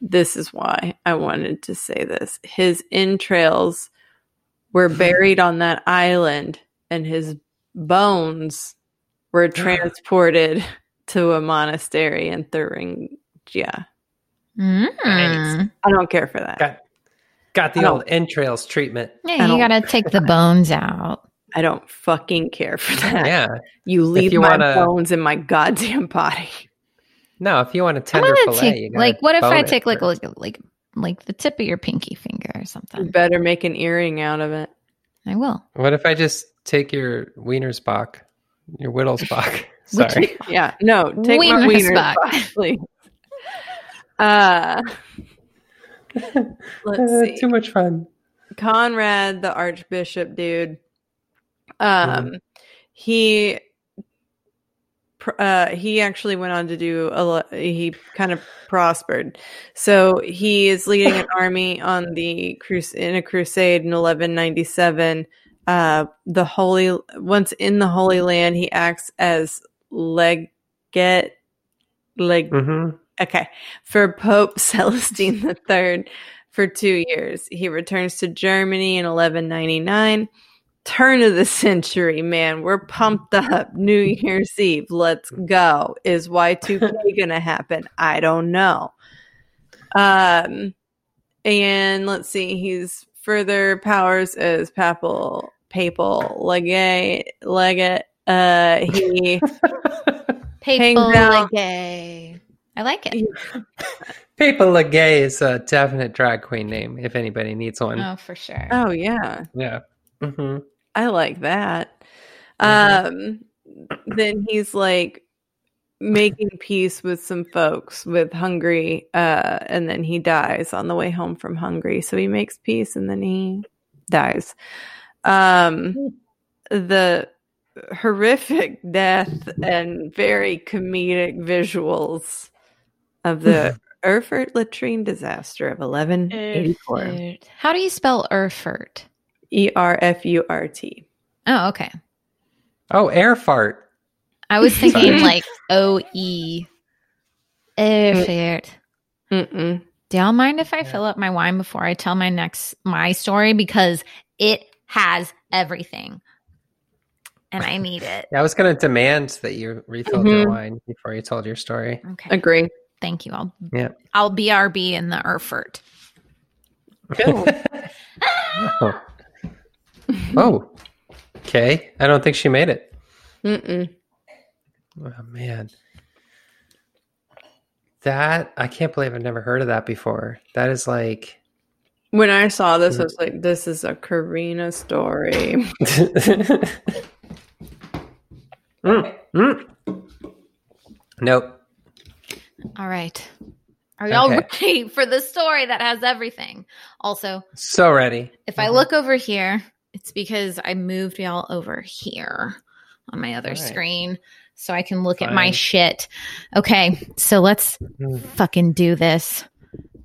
this is why I wanted to say this. His entrails were buried on that island, and his bones were transported (laughs) to a monastery in Thuringia. Mm. Nice. I don't care for that. Got got the old entrails treatment. Yeah, you gotta take the bones out. I don't fucking care for that. Yeah. (laughs) You leave you my wanna- bones in my goddamn body. No, if you want a I'm tender gonna fillet, take you like what if I take like like like like the tip of your pinky finger or You something? better make an earring out of it. I will. What if I just take your Wienersbach, your Whittlesbach? (laughs) (laughs) Sorry. Yeah, no, take my Wiener wiener spot. spot, please. (laughs) Uh, let's Uh, see. Too much fun. Conrad, the Archbishop dude, um, he uh, he actually went on to do a lot. He kind of prospered. So he is leading an army on the crus- in a crusade in 1197. Uh, the holy once in the Holy Land, he acts as legate leg hmm Okay. For Pope (laughs) Celestine III for two years. He returns to Germany in 1199. Turn of the century, man. We're pumped up. New Year's Eve. Let's go. Is Y2K going to happen? I don't know. Um, and let's see. He's further powers as papal, papal legate, legate. Uh, he (laughs) Papal down. gay. I like it. (laughs) Paper Legay is a definite drag queen name if anybody needs one. Oh, for sure. oh yeah. Yeah. hmm I like that. Mhm. Um, then he's like making peace with some folks with Hungary, uh, and then he dies on the way home from Hungary. So he makes peace and then he dies. Um, the horrific death and very comedic visuals of the (laughs) Erfurt latrine disaster of 1184. Erfurt. How do you spell Erfurt? E R F U R T. Oh, okay. Oh, air fart. I was thinking like O E. Erfurt. Mm-mm. Do y'all mind if I fill up my wine before I tell my next my story because it has everything, and I need it. I was going to demand that you refilled your Mhm. wine before you told your story. Okay, Agree. thank you. I'll Yeah. I'll BRB in the Erfurt. (laughs) Oh. Oh, okay. I don't think she made it. Mm-mm. Oh man, that I can't believe I've never heard of that before. That is like, When I saw this, I was like, "This is a Karina story." (laughs) Mm, mm. nope. All right. Are y'all Okay. ready for the story that has everything? Also, So ready. if I look over here, it's because I moved y'all over here on my other All right. screen so I can look at my shit. Okay, so let's Mm. fucking do this.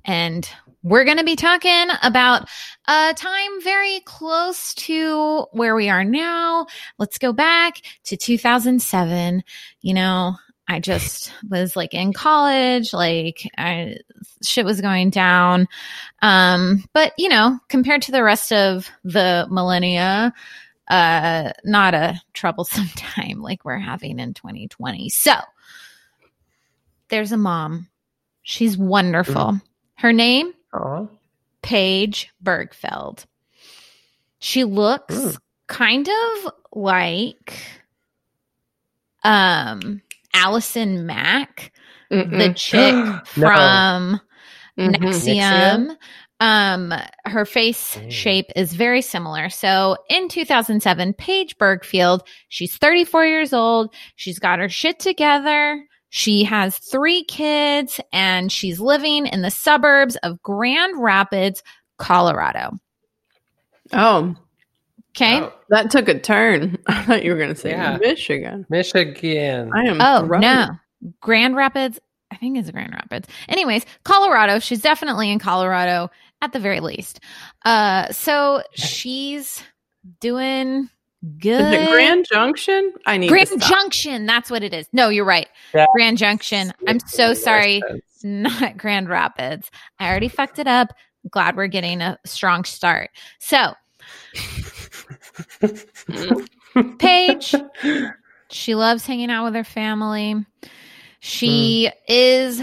And we're going to be talking about a time very close to where we are now. Let's go back to 2007. You know, I just was like in college, like I shit was going down. Um, but you know, compared to the rest of the millennia, uh, not a troublesome (laughs) time like we're having in 2020. So there's a mom. She's wonderful. Her name, Aw. Paige Birgfeld. She looks Mm. kind of like um Allison Mack, the Mm-mm. chick (gasps) No. from Mhm. NXIVM. Um, her face Mm. shape is very similar. So in 2007, Paige Birgfeld, she's 34 years old. She's got her shit together. She has three kids and she's living in the suburbs of Grand Rapids, Colorado. Oh, Okay. Oh, that took a turn. (laughs) I thought you were going to say Yeah. Michigan. Michigan. I am. Oh, thrown. no. Grand Rapids. I think it's Grand Rapids. Anyways, Colorado. She's definitely in Colorado at the very least. Uh, so she's doing good. Is it Grand Junction? I need Grand to. Junction. That's what it is. No, you're right. Yeah. Grand Junction. I'm so sorry. (laughs) Not Grand Rapids. I already fucked it up. Glad we're getting a strong start. So, (laughs) Paige, she loves hanging out with her family. She is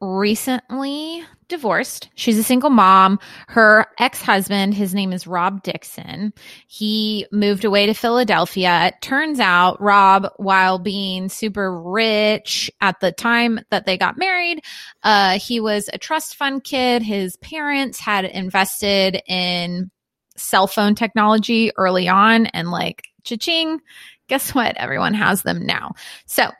recently divorced. She's a single mom. Her ex husband, his name is Rob Dixon. He moved away to Philadelphia. It turns out Rob, while being super rich at the time that they got married, uh, he was a trust fund kid. His parents had invested in cell phone technology early on and like cha-ching guess what everyone has them now so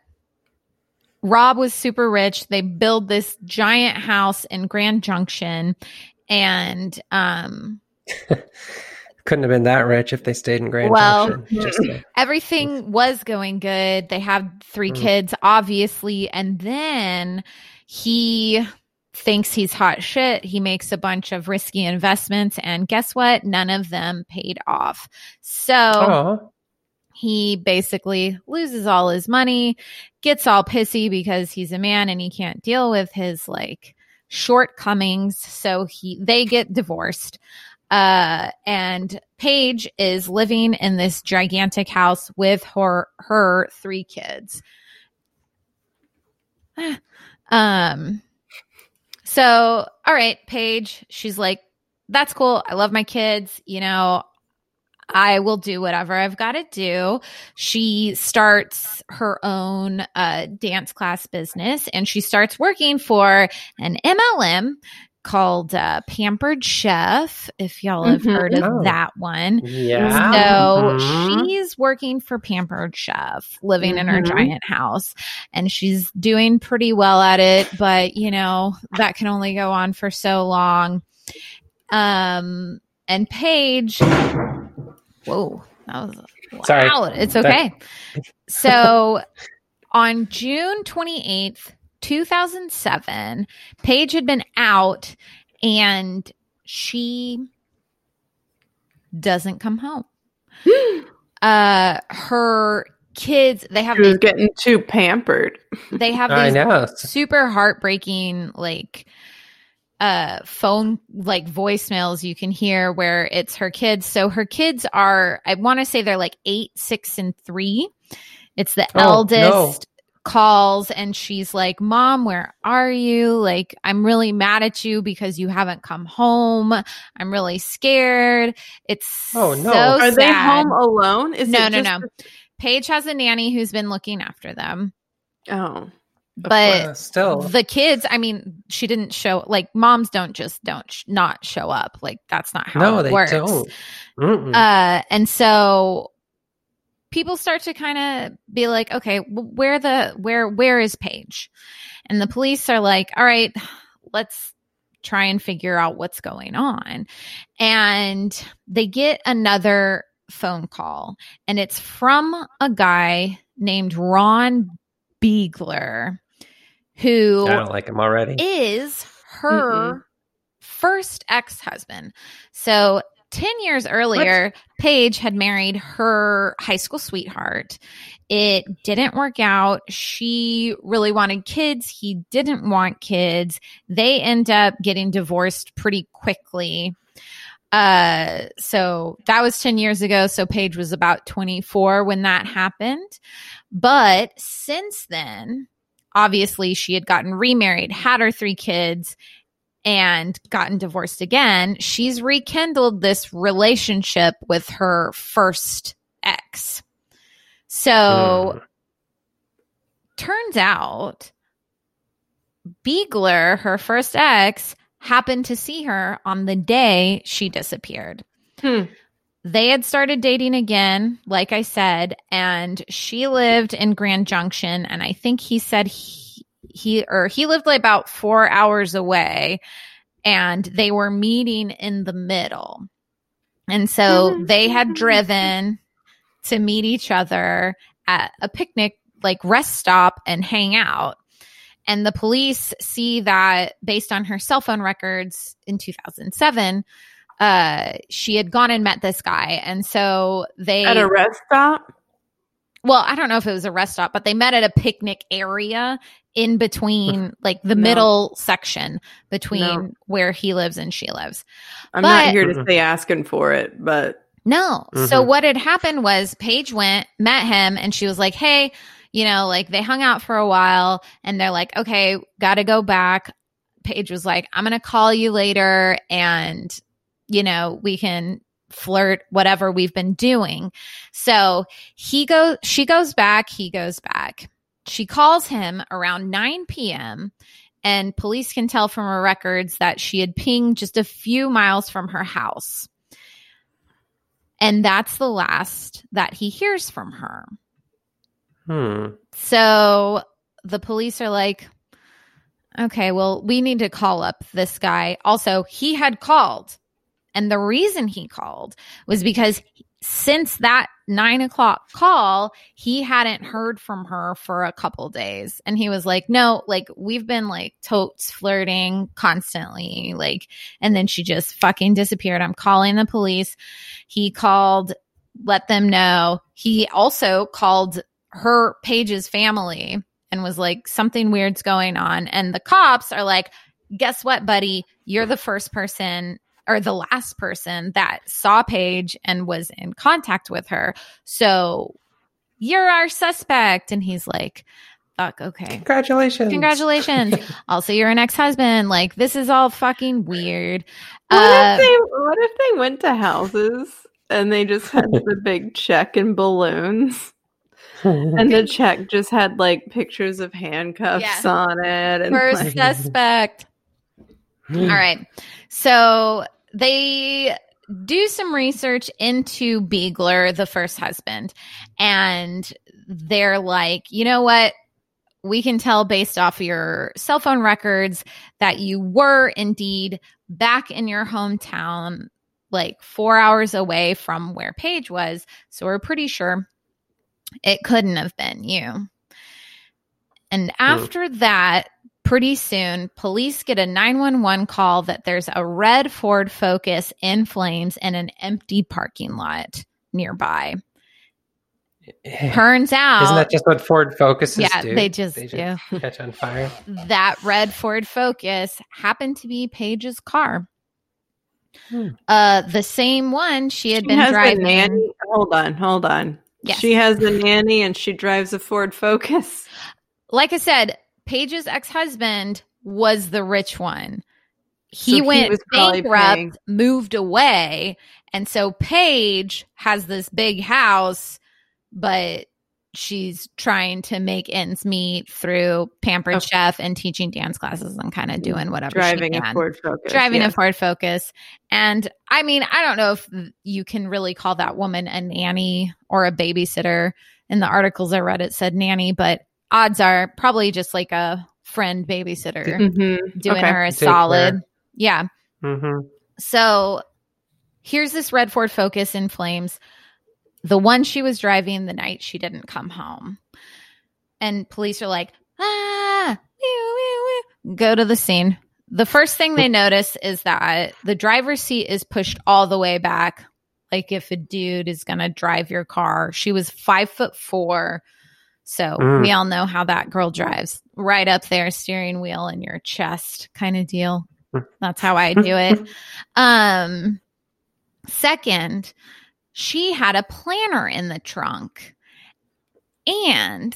rob was super rich they build this giant house in grand junction and um (laughs) Couldn't have been that rich if they stayed in Grand Well- Junction. Just (laughs) saying. everything was going good. They have three Mm. kids, obviously. And then he thinks he's hot shit. He makes a bunch of risky investments. And guess what? None of them paid off. So Aw. He basically loses all his money, gets all pissy because he's a man and he can't deal with his like shortcomings. So he they get divorced. Uh and Paige is living in this gigantic house with her her three kids. (sighs) um so all right, Paige, she's like that's cool. I love my kids, you know, I will do whatever I've got to do. She starts her own uh, dance class business and she starts working for an MLM called uh, Pampered Chef, if y'all have Mhm. heard of Oh. that one. Yeah. So Mhm. she's working for Pampered Chef, living in her Mhm. giant house, and she's doing pretty well at it. But you know that can only go on for so long. Um, and Paige, whoa, that was loud. Sorry. It's okay. so (laughs) on June twenty eighth, two thousand seven, Paige had been out, and she doesn't come home. (gasps) uh her kids they have She was these, getting too pampered. they have I these know. super heartbreaking like uh phone like voicemails you can hear where it's her kids so her kids are i want to say they're like eight six and three it's the Oh, no. eldest calls and she's like, Mom, where are you? Like, I'm really mad at you because you haven't come home. I'm really scared. It's Oh, no. so Are they home alone? Is No, it no, just no. Paige has a nanny who's been looking after them. Oh, But Uh, still. the kids, I mean, she didn't show like moms don't just don't sh- not show up. Like that's not how no, it they works. don't. Mm-mm. Uh, and so people start to kind of be like, okay, where the where where is Paige? And the police are like, all right, let's try and figure out what's going on. And they get another phone call, and it's from a guy named Ron Beegler, who I don't like him already. is her first ex husband. So 10 years earlier, Paige had married her high school sweetheart. It didn't work out. She really wanted kids. He didn't want kids. They end up getting divorced pretty quickly. Uh, so that was 10 years ago. So Paige was about 24 when that happened. But since then, obviously she had gotten remarried, had her three kids, and gotten divorced again. She's rekindled this relationship with her first ex. So Hmm. turns out Beegler, her first ex, happened to see her on the day she disappeared. Hmm. They had started dating again, like I said, and she lived in Grand Junction. And I think he said he, he or he lived like about four hours away, and they were meeting in the middle. And so mm-hmm. they had driven to meet each other at a picnic, like rest stop, and hang out. And the police see that based on her cell phone records in 2007, uh, she had gone and met this guy. And so they, at a rest stop. well, I don't know if it was a rest stop, but they met at a picnic area in between, (laughs) like the No. middle section between No. where he lives and she lives. I'm But- not here to say asking for it, but No. So Mhm. what had happened was Paige went, met him, and she was like, Hey, you know, like they hung out for a while and they're like, Okay, gotta go back. Paige was like, I'm gonna call you later and, you know, we can flirt, whatever we've been doing. So he goes, she goes back, he goes back. She calls him around 9 p.m. And police can tell from her records that she had pinged just a few miles from her house. And that's the last that he hears from her. Hmm. So the police are like, okay, well, we need to call up this guy. Also, he had called. And the reason he called was because since that nine o'clock call, he hadn't heard from her for a couple days. And he was like, no, like we've been like totes flirting constantly. Like, and then she just fucking disappeared. I'm calling the police. He called, let them know. He also called her Paige's family and was like, something weird's going on. And the cops are like, guess what, buddy? You're the first person or the last person that saw Paige and was in contact with her. So you're our suspect. And he's like, fuck, okay. Congratulations. Congratulations. (laughs) also, you're an ex husband. Like, this is all fucking weird. what Uh, if they what if they went to houses and they just had (laughs) the big check and balloons? And the check just had like pictures of handcuffs Yeah. on it and first like, suspect. (laughs) All right. So they do some research into Beegler, the first husband, and they're like, you know what? We can tell based off your cell phone records that you were indeed back in your hometown, like four hours away from where Paige was. So we're pretty sure it couldn't have been you. And after that, pretty soon, police get a 911 call that there's a red Ford Focus in flames in an empty parking lot nearby. Turns out Isn't that just what Ford Focuses Yeah, do? they just (laughs) catch on fire. that red Ford Focus happened to be Paige's car. Hmm. Uh, the same one she had she been has driving. a nanny. Hold on, hold on. Yes. She has a nanny and she drives a Ford Focus. like I said, Paige's ex husband was the rich one. He he went probably bankrupt, paying- moved away. And so Paige has this big house, but she's trying to make ends meet through Pampered Okay. Chef and teaching dance classes and kind of doing whatever driving she a Ford Focus. driving yeah. a Ford Focus. And I mean, I don't know if you can really call that woman a nanny or a babysitter. In the articles I read, it said nanny, but odds are probably just like a friend babysitter Mhm. doing Okay. her a Daycare. solid. Yeah. hmm So here's this red Ford Focus in flames. The one she was driving the night she didn't come home. And police are like, ah, whew, whew, whew." go to the scene. The first thing they notice is that the driver's seat is pushed all the way back. Like if a dude is going to drive your car. She was five foot four. So Mm. we all know how that girl drives right up there, steering wheel in your chest kind of deal. That's how I do it. (laughs) Um, second, she had a planner in the trunk. And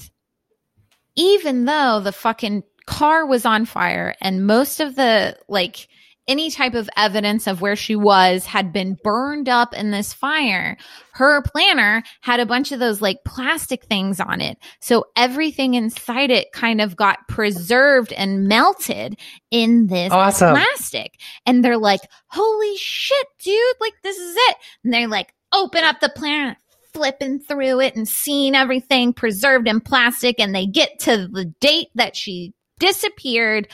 even though the fucking car was on fire and most of the like any type of evidence of where she was had been burned up in this fire, her planner had a bunch of those like plastic things on it. So everything inside it kind of got preserved and melted in this Awesome. plastic. And they're like, holy shit, dude, like this is it. And they're like open up the planner, flipping through it and seeing everything preserved in plastic. And they get to the date that she disappeared,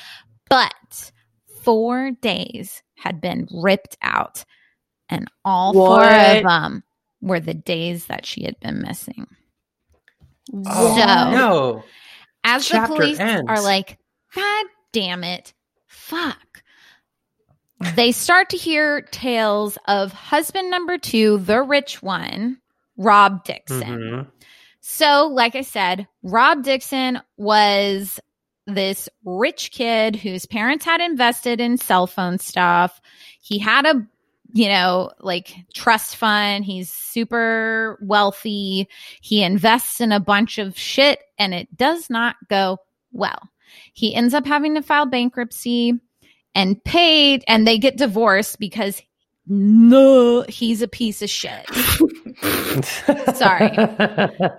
but four days had been ripped out. And all four of them were the days that she had been missing. Oh, So- no. As Chapter the police ends. are like, God damn it, fuck. They start to hear tales of husband number two, the rich one, Rob Dixon. Mhm. So, like I said, Rob Dixon was this rich kid whose parents had invested in cell phone stuff. He had a, you know, like trust fund. He's super wealthy. He invests in a bunch of shit and it does not go well. He ends up having to file bankruptcy and paid, and they get divorced because no, he's a piece of shit. (laughs) Sorry. (laughs)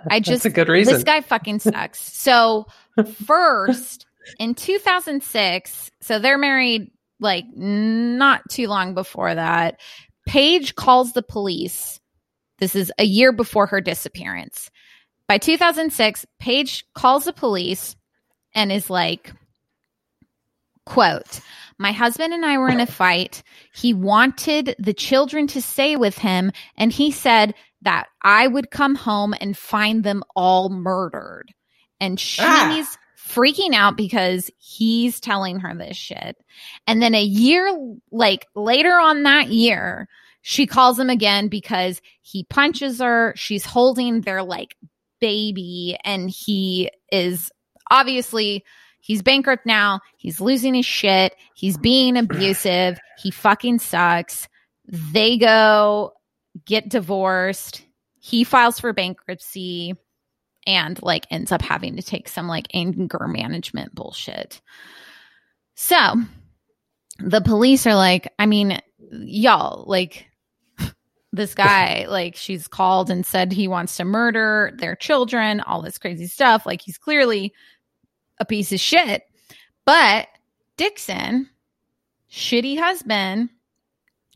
I just That's a good reason. This guy fucking sucks. So first in 2006, so they're married like not too long before that. Paige calls the police. This is a year before her disappearance. By 2006, Paige calls the police and is like, quote, my husband and I were in a fight. He wanted the children to stay with him, and he said that I would come home and find them all murdered. And she's Ah. freaking out because he's telling her this shit. And then a year like later on that year, she calls him again because he punches her. She's holding their like baby and he is obviously he's bankrupt now. He's losing his shit. He's being abusive. He fucking sucks. They go get divorced. He files for bankruptcy and like ends up having to take some like anger management bullshit. So the police are like, I mean, y'all, like (laughs) this guy, like she's called and said he wants to murder their children, all this crazy stuff. Like he's clearly a piece of shit. But Dixon, shitty husband,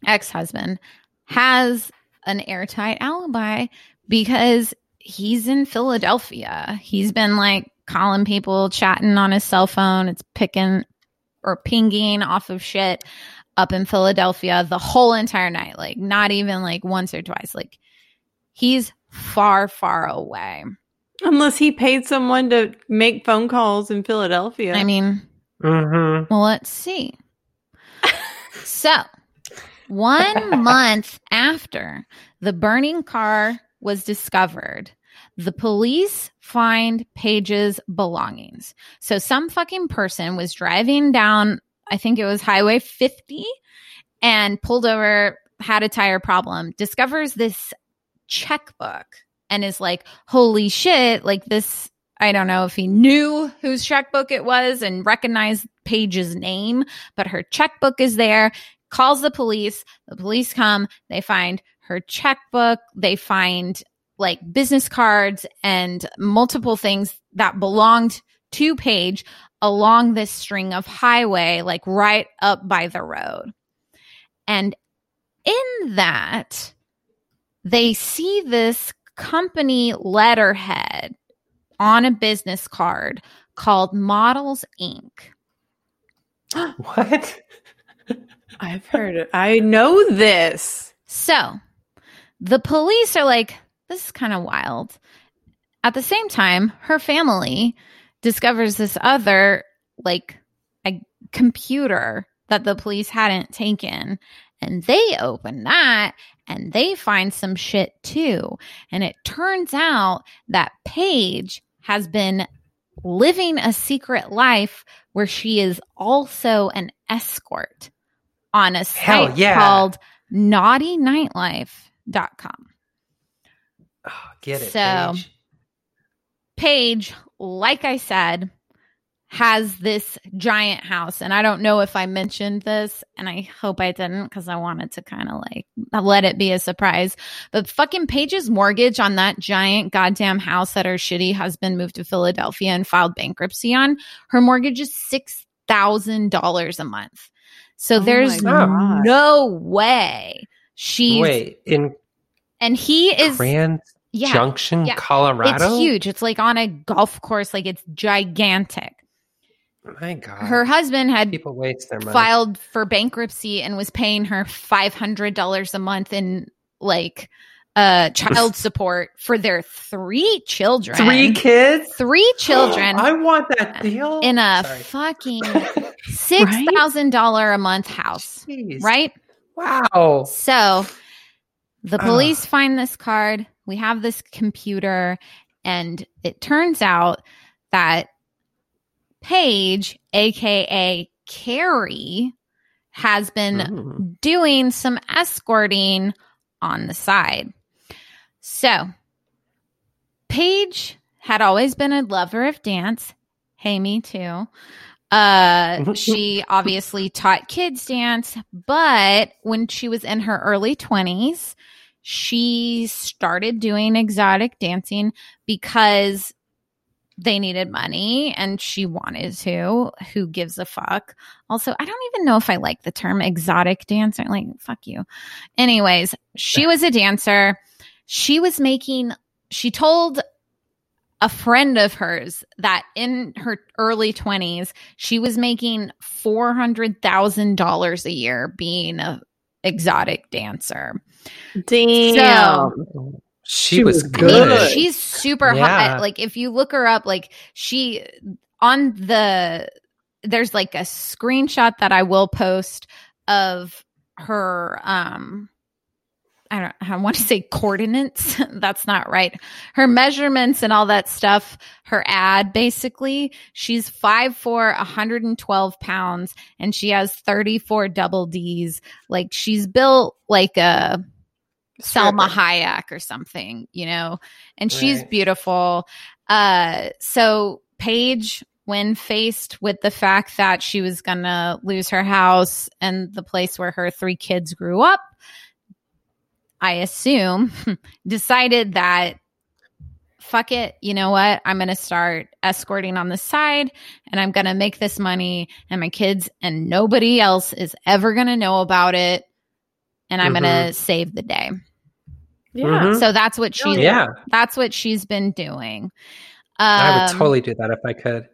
ex husband, has an airtight alibi because he's in Philadelphia. He's been like calling people, chatting on his cell phone. It's picking or pinging off of shit up in Philadelphia the whole entire night. Like, not even like once or twice. Like, he's far, far away. Unless he paid someone to make phone calls in Philadelphia. I mean, Mhm. Well, let's see. so, one (laughs) month after the burning car was discovered, the police find Paige's belongings. So, some fucking person was driving down, I think it was Highway 50, and pulled over, had a tire problem, discovers this checkbook, and is like, holy shit, like this. I don't know if he knew whose checkbook it was and recognized Paige's name, but her checkbook is there. Calls the police. The police come. They find her checkbook. They find like business cards and multiple things that belonged to Paige along this string of highway, like right up by the road. And in that, they see this company letterhead on a business card called Models Inc. (gasps) What? I've heard it. I know this. So the police are like, this is kind of wild. At the same time, her family discovers this other, like, a computer that the police hadn't taken. And they open that and they find some shit too. And it turns out that Paige has been living a secret life where she is also an escort on a site yeah. called naughtynightlife.com. Oh, get it. So- Paige. Paige, like I said, has this giant house. And I don't know if I mentioned this, and I hope I didn't because I wanted to kind of like let it be a surprise. But fucking Paige's mortgage on that giant goddamn house that her shitty husband moved to Philadelphia and filed bankruptcy on, her mortgage is $6,000 a month. So Oh there's no way she's. Wait, in And he is. Grand yeah. Junction, yeah. Colorado? It's huge. It's like on a golf course. Like it's gigantic. My God. Her husband had People waste their money. filed for bankruptcy and was paying her $500 a month in like uh child (laughs) support for their three children. Three kids? Three (gasps) children I want that deal. in a Sorry. fucking (laughs) $6,000 a month house, Jeez. right? Wow. So the police find this card. We have this computer, and it turns out that Paige, aka Carrie, has been Mm. doing some escorting on the side. So, Paige had always been a lover of dance. Hey, me too. Uh, she (laughs) obviously taught kids dance, but when she was in her early 20s, she started doing exotic dancing because they needed money and she wanted to. Who gives a fuck? Also, I don't even know if I like the term exotic dancer. Like, fuck you. Anyways, she was a dancer. She was making, she told a friend of hers that in her early 20s, she was making $400,000 a year being a exotic dancer. Damn. She, She was was I mean, good. she's super Yeah. hot. Like if you look her up, like she on the there's like a screenshot that I will post of her um I don't I want to say coordinates. (laughs) That's not right. Her measurements and all that stuff, her ad basically, she's 5'4, 112 pounds, and she has 34 double D's. Like she's built like a Salma Hayek or something, you know, and she's Right. beautiful. Uh, so Paige, when faced with the fact that she was gonna lose her house and the place where her three kids grew up, I assume (laughs) decided that fuck it, you know what? I'm gonna start escorting on the side and I'm gonna make this money and my kids and nobody else is ever gonna know about it. And I'm gonna save the day. Yeah. Mhm. So that's what she's yeah, that's what she's been doing. I would Um, totally do that if I could.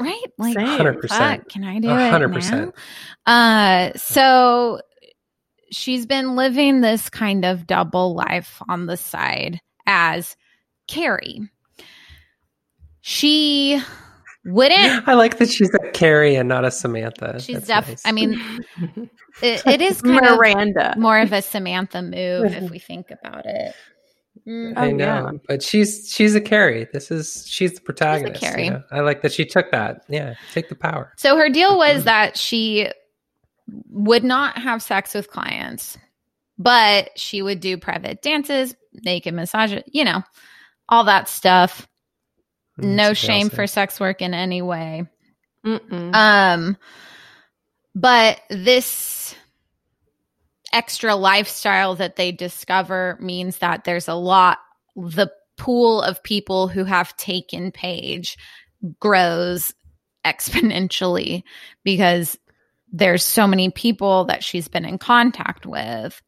right. Like, 100%. fuck, can I do A it? 100%. Uh, so she's been living this kind of double life on the side as Carrie. She wouldn't. I like that she's a Carrie and not a Samantha. She's That's def. nice. I mean, (laughs) it, it is kind of Miranda. more of a Samantha move if we think about it. Mm. I Oh, know, yeah. but she's she's a Carrie. This is she's the protagonist. you Carrie. know? I like that she took that. Yeah, take the power. So her deal Mm-hmm. was that she would not have sex with clients, but she would do private dances, naked massage, you know, all that stuff. no shame else for sex work in any way. Mm-mm. Um, but this extra lifestyle that they discover means that there's a lot, the pool of people who have taken Paige grows exponentially because there's so many people that she's been in contact with.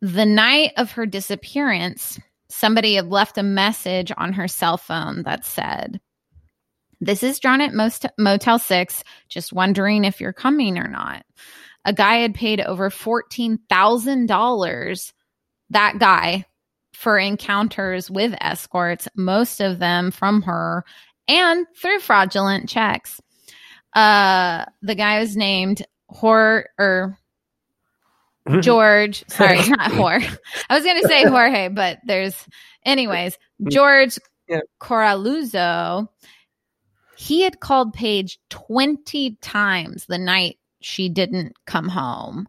The night of her disappearance, somebody had left a message on her cell phone that said, This is John at Most- Motel 6, just wondering if you're coming or not. A guy had paid over $14,000, that guy, for encounters with escorts, most of them from her and through fraudulent checks. Uh, the guy was named Hor or (laughs) George. Sorry, not Hor. I was going to say Jorge, but there's, anyways, George Yeah. Coraluzzo. He had called Paige 20 times the night she didn't come home,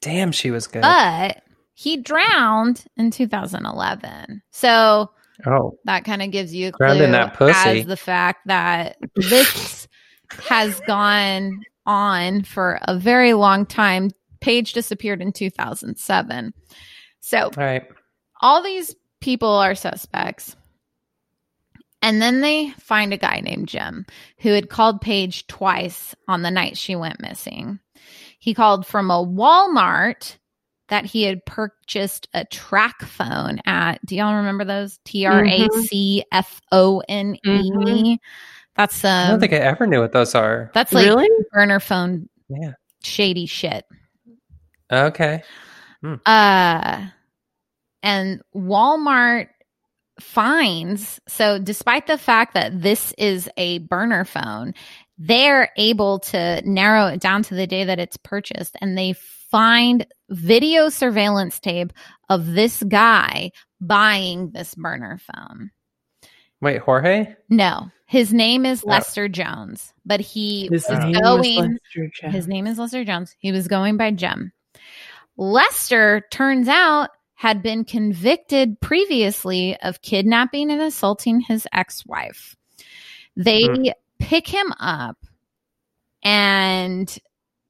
Damn, she was good. but he drowned in 2011. So oh, that kind of gives you a clue in that pussy. as the fact that this has gone on for a very long time. Paige disappeared in 2007. So all right. all these people are suspects. And then they find a guy named Jim who had called Paige twice on the night she went missing. He called from a Walmart that he had purchased a TracFone at. Do y'all remember those? T R A C F O N E. Mm-hmm. Mm-hmm. That's I um don't think I ever knew what those are. that's like really? burner phone Yeah. shady shit. Okay. Uh and Walmart finds so despite the fact that this is a burner phone, they're able to narrow it down to the day that it's purchased and they find video surveillance tape of this guy buying this burner phone. Wait, Jorge? No, his name is No. Lester Jones, but he His was name going his name is Lester Jones. He was going by Jem. Lester turns out had been convicted previously of kidnapping and assaulting his ex-wife. They Hmm. pick him up and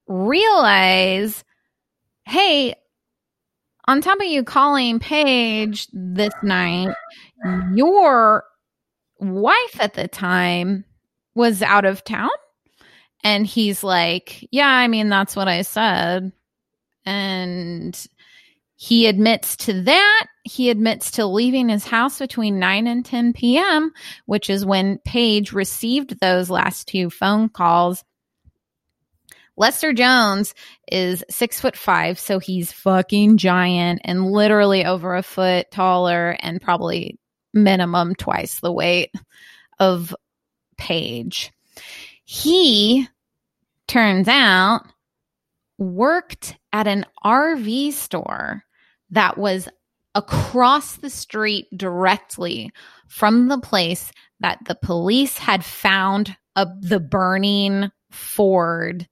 realize, hey, on top of you calling Paige this night, your wife at the time was out of town. And he's like, Yeah, I mean, that's what I said. And he admits to that. He admits to leaving his house between 9 and 10 p.m., which is when Paige received those last two phone calls. Lester Jones is six foot five, so he's fucking giant and literally over a foot taller and probably minimum twice the weight of Paige. He turns out worked at an RV store that was across the street directly from the place that the police had found a, the burning Ford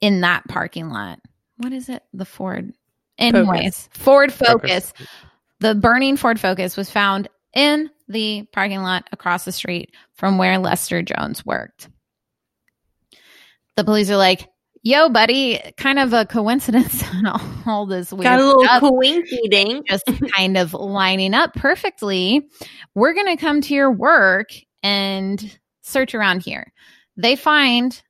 in that parking lot. What is it? The Ford. Anyways, Ford Focus. The burning Ford Focus was found in the parking lot across the street from where Lester Jones worked. The police are like, yo, buddy, kind of a coincidence (laughs) and all, this weird Got a little stuff coinky just kind of lining up perfectly. We're going to come to your work and search around here. They find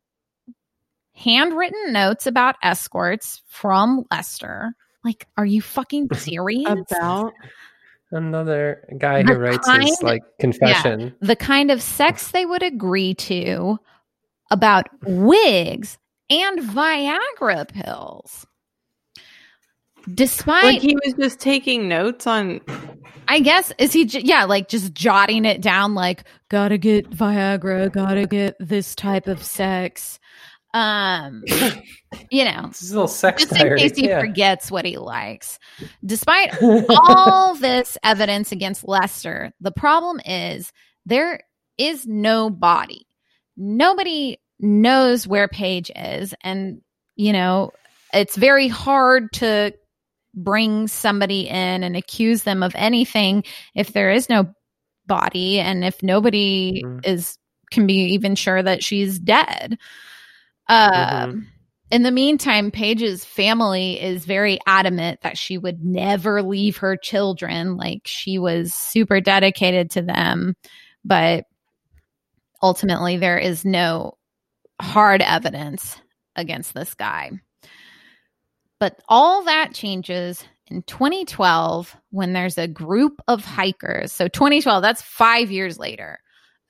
handwritten notes about escorts from Lester. Like, are you fucking (laughs) serious? About Another guy who The writes his like confession. the kind of sex they would agree to about wigs and Viagra pills. Despite like he was just taking notes on I guess is he? J- yeah, like just jotting it down. Like, gotta get Viagra. Gotta get this type of sex. Um, (coughs) you know, It's his little sex just in case he yeah. forgets what he likes. Despite (laughs) all this evidence against Lester, the problem is there is no body. Nobody knows where Paige is, and you know it's very hard to bring somebody in and accuse them of anything if there is no body and if nobody Mhm. is can be even sure that she's dead. Uh, Mhm. In the meantime, Paige's family is very adamant that she would never leave her children. Like she was super dedicated to them, but ultimately there is no hard evidence against this guy. But all that changes in 2012 when there's a group of hikers. So 2012, that's five years later.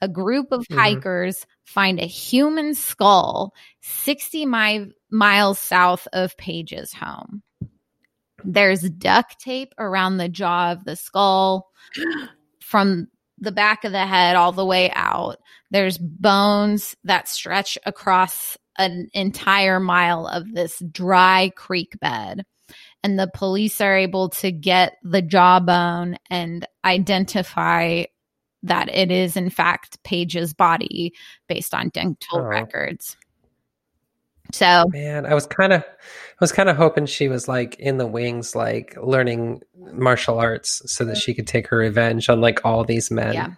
A group of Mhm. hikers find a human skull 60 mi- miles south of Paige's home. There's duct tape around the jaw of the skull (gasps) from the back of the head all the way out. There's bones that stretch across an entire mile of this dry creek bed. And the police are able to get the jawbone and identify that it is, in fact, Paige's body based on dental Oh. records. So, Man, I was kind of, I was kind of hoping she was like in the wings, like learning martial arts, so that she could take her revenge on like all these men. yeah. know?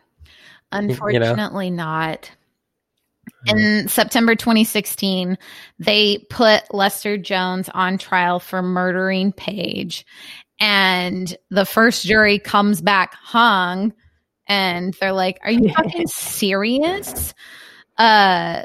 Unfortunately, not. In mm. September 2016, they put Lester Jones on trial for murdering Paige. And the first jury comes back hung. And they're like, Are you (laughs) fucking serious? Uh,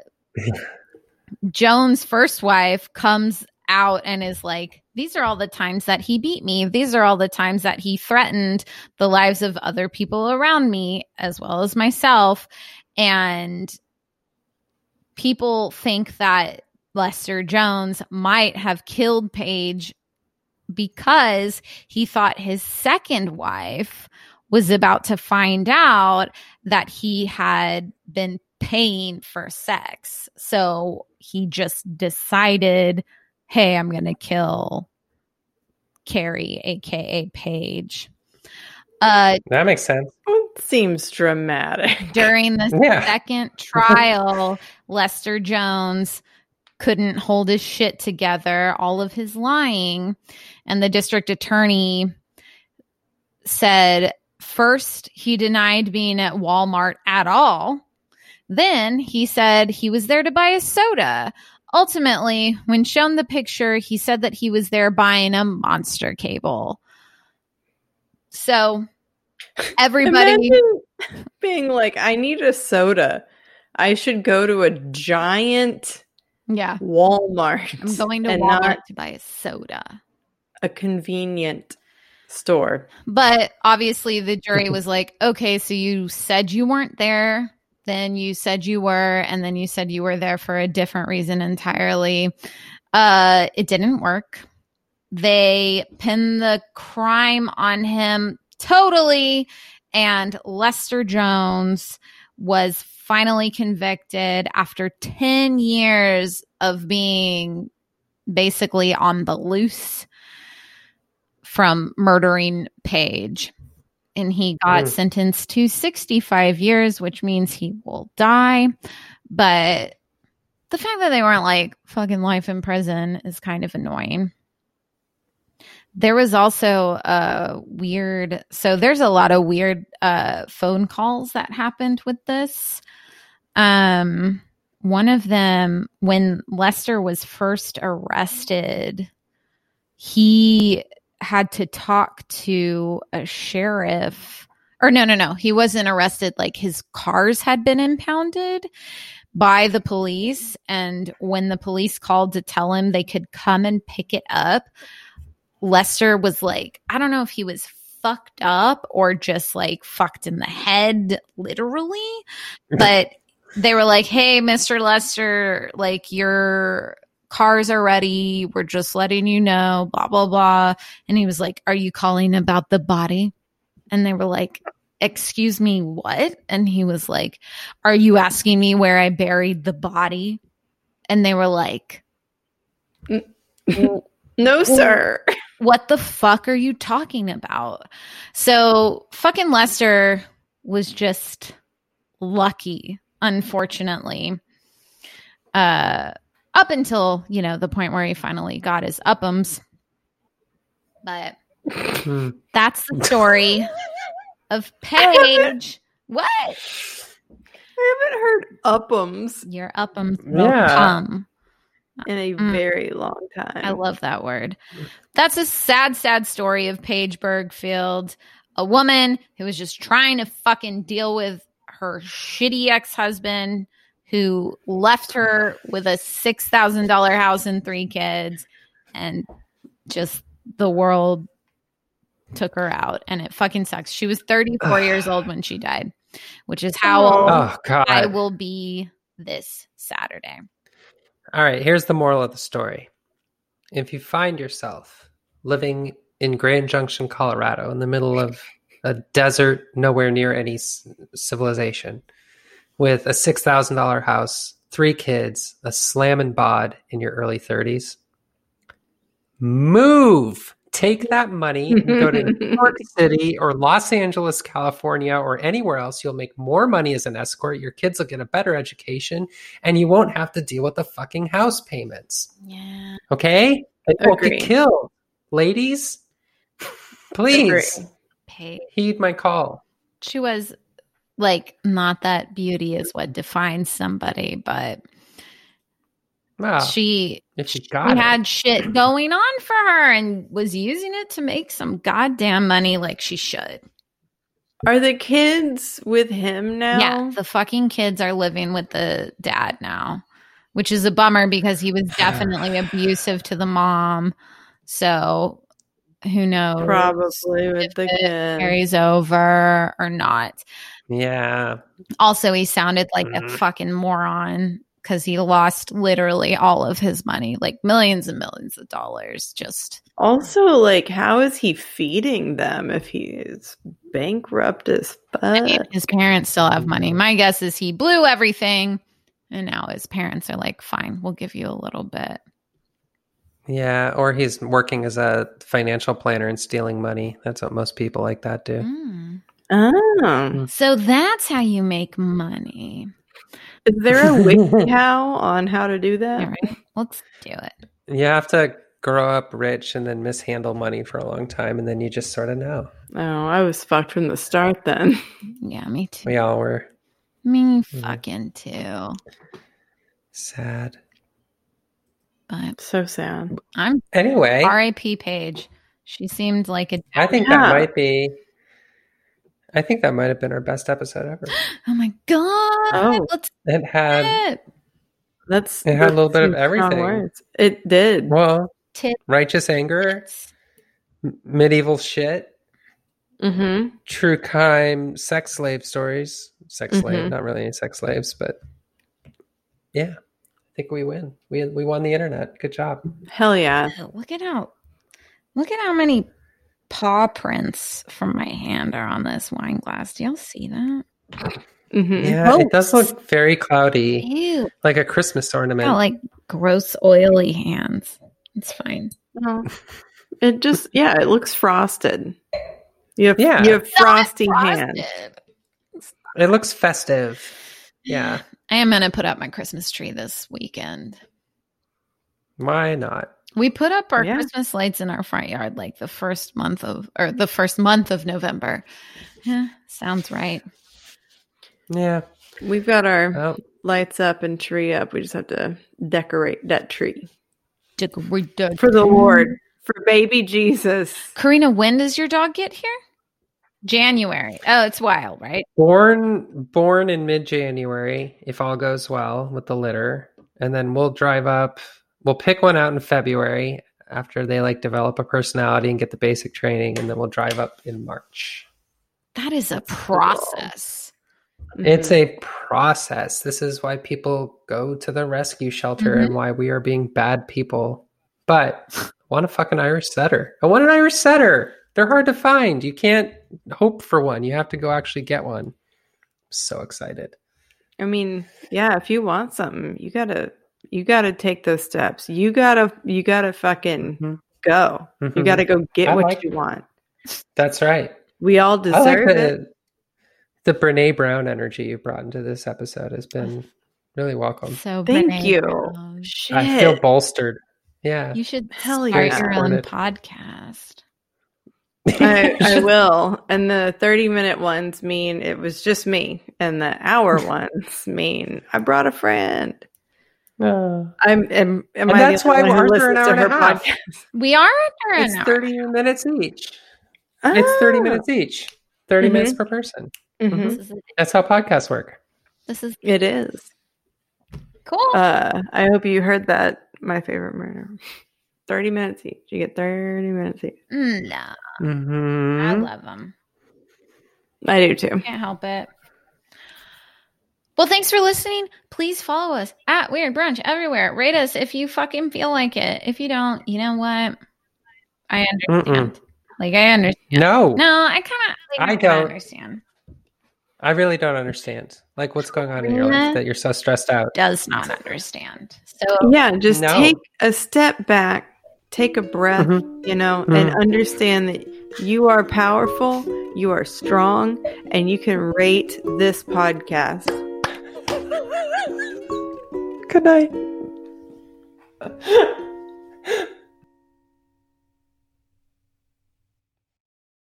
Jones' first wife comes out and is like, These are all the times that he beat me. These are all the times that he threatened the lives of other people around me, as well as myself. And people think that Lester Jones might have killed Paige because he thought his second wife was about to find out that he had been paying for sex. So he just decided, hey, I'm going to kill Carrie, aka Paige. Uh, That makes sense. Seems dramatic. (laughs) during the Yeah. second trial, (laughs) Lester Jones couldn't hold his shit together, all of his lying. And the district attorney said first he denied being at Walmart at all. Then he said he was there to buy a soda. Ultimately, when shown the picture, he said that he was there buying a monster cable. So everybody Imagine being like, I need a soda. I should go to a giant yeah. Walmart. I'm going to Walmart to buy a soda. a convenient store. But obviously, the jury was like, okay, so you said you weren't there, then you said you were, and then you said you were there for a different reason entirely. Uh, it didn't work. They pinned the crime on him totally, and Lester Jones was finally convicted after 10 years of being basically on the loose from murdering Paige. And he got Mm. sentenced to 65 years, which means he will die. But the fact that they weren't like fucking life in prison is kind of annoying. There was also a weird, so there's a lot of weird uh, phone calls that happened with this. Um, one of them, when Lester was first arrested, he had to talk to a sheriff. Or no no no. He wasn't arrested. Like his cars had been impounded by the police. And when the police called to tell him they could come and pick it up lester was like i don't know if he was fucked up or just like fucked in the head literally. (laughs) But they were like hey mr lester like your cars are ready we're just letting you know blah blah blah and he was like are you calling about the body and they were like excuse me what and he was like are you asking me where i buried the body and they were like (laughs) No, sir. what the fuck are you talking about? So fucking Lester was just lucky, unfortunately. Uh up until, you know, the point where he finally got his uppums. But Hmm. that's the story of (laughs) Paige. what? I haven't heard Up'ems Your upums Yeah. come. in a Mm. very long time. I love that word. That's a sad, sad story of Paige Birgfeld, a woman who was just trying to fucking deal with her shitty ex husband who left her with a $6,000 house and three kids, and just the world took her out. And it fucking sucks. She was 34 years old when she died, which is how oh, old Oh God! I will be this Saturday. All right, here's the moral of the story. If you find yourself living in Grand Junction, Colorado, in the middle of a desert, nowhere near any s- civilization, with a $6,000 house, three kids, a slam and bod in your early 30s, move. Take that money and go to New (laughs) York City or Los Angeles, California, or anywhere else. You'll make more money as an escort. Your kids will get a better education and you won't have to deal with the fucking house payments. Yeah. Okay? Won't Agree. get killed. Ladies, please Agree. Heed my call. she was like not that beauty is what defines somebody, but Wow. she if she got it. had shit going on for her and was using it to make some goddamn money like she should. Are the kids with him now? Yeah, the fucking kids are living with the dad now, which is a bummer because he was definitely (sighs) abusive to the mom. So who knows? Probably with the it kids. carries over or not. Yeah. Also, he sounded like a Mhm. fucking moron because he lost literally all of his money, like millions and millions of dollars. Just Also, like, how is he feeding them if he's bankrupt as I mean, his parents still have money. My guess is he blew everything, and now his parents are like, "Fine, we'll give you a little bit." Yeah. Or he's working as a financial planner and stealing money. That's what most people like that do. Mm. Oh, So that's how you make money. is there a wiki (laughs) how on how to do that? All right, let's do it. You have to grow up rich and then mishandle money for a long time, and then you just sort of know. Oh, I was fucked from the start then. Yeah, me too. We all were Me mm-hmm. fucking too. sad. But So sad. I'm Anyway, R.I.P. Paige. She seemed like a. I think Yeah. that might be. I think that might have been our best episode ever. (gasps) Oh my god! Oh. Let's It had it. That's It had a little bit of everything. words. It did. well, Tits. righteous anger, m- medieval shit, Mm-hmm. true crime, sex slave stories. Sex slave, Mhm. not really any sex slaves, but yeah, I think we win. We we won the internet. Good job. Hell yeah. Look at how look at how many paw prints from my hand are on this wine glass. Do y'all see that? Mm-hmm. Yeah, it does look very cloudy, Ew. like a Christmas ornament. Got like gross oily hands. It's fine. Well, it just yeah, it looks frosted. You have Yeah. you have frosty Not hands. It looks festive. Yeah, I am gonna put up my Christmas tree this weekend. why not? We put up our Yeah. Christmas lights in our front yard like the first month of or the first month of November. Yeah, sounds right. Yeah. We've got our Well, lights up and tree up. We just have to decorate that tree Decorated. for the Lord, for baby Jesus. Karina, when does your dog get here? January. Oh, it's wild, right? born born in mid January, if all goes well with the litter, and then we'll drive up. We'll pick one out in February after they like develop a personality and get the basic training, and then we'll drive up in March. That is a process. It's Mm-hmm. a process. This is why people go to the rescue shelter Mhm. and why we are being bad people. But I want a fucking Irish setter. I want an Irish setter. They're hard to find. You can't hope for one. You have to go actually get one. I'm so excited. I mean, yeah, if you want something, you gotta you gotta take those steps. You gotta you gotta fucking Mhm. go. You Mhm. gotta go get I what like you it. want. That's right. We all I like deserve it. the, the Brene Brown energy you brought into this episode has been really welcome. So Thank Brene you. Brown. Shit. I feel bolstered. Yeah. You should Hell start yeah. your own Supported. podcast. I, I (laughs) will. And the 30 minute ones mean it was just me. And the hour (laughs) ones mean I brought a friend. Uh, I'm am, am And I that's why one who ours are an hour to and a her half. podcast? We are under an it's hour. 30 minutes each. It's 30 Ah. minutes each. 30 Mhm. minutes per person. Mhm. This is, That's how podcasts work. this is It is. cool. Uh, I hope you heard that. My favorite murder. 30 minutes each. You get 30 minutes each. Mm, no, I Mm-hmm. love them. I do too. Can't help it. Well, thanks for listening. Please follow us at Weird Brunch everywhere. Rate us if you fucking feel like it. If you don't, you know what? I understand. Like I understand. No, No, I kind of. Like, I kinda don't. understand. I really don't understand. Like, what's going on in your life that you're so stressed out? Does not understand. So Yeah, just No. take a step back, take a breath, Mhm. you know, and Mhm. understand that you are powerful, you are strong, and you can rate this podcast. Good night.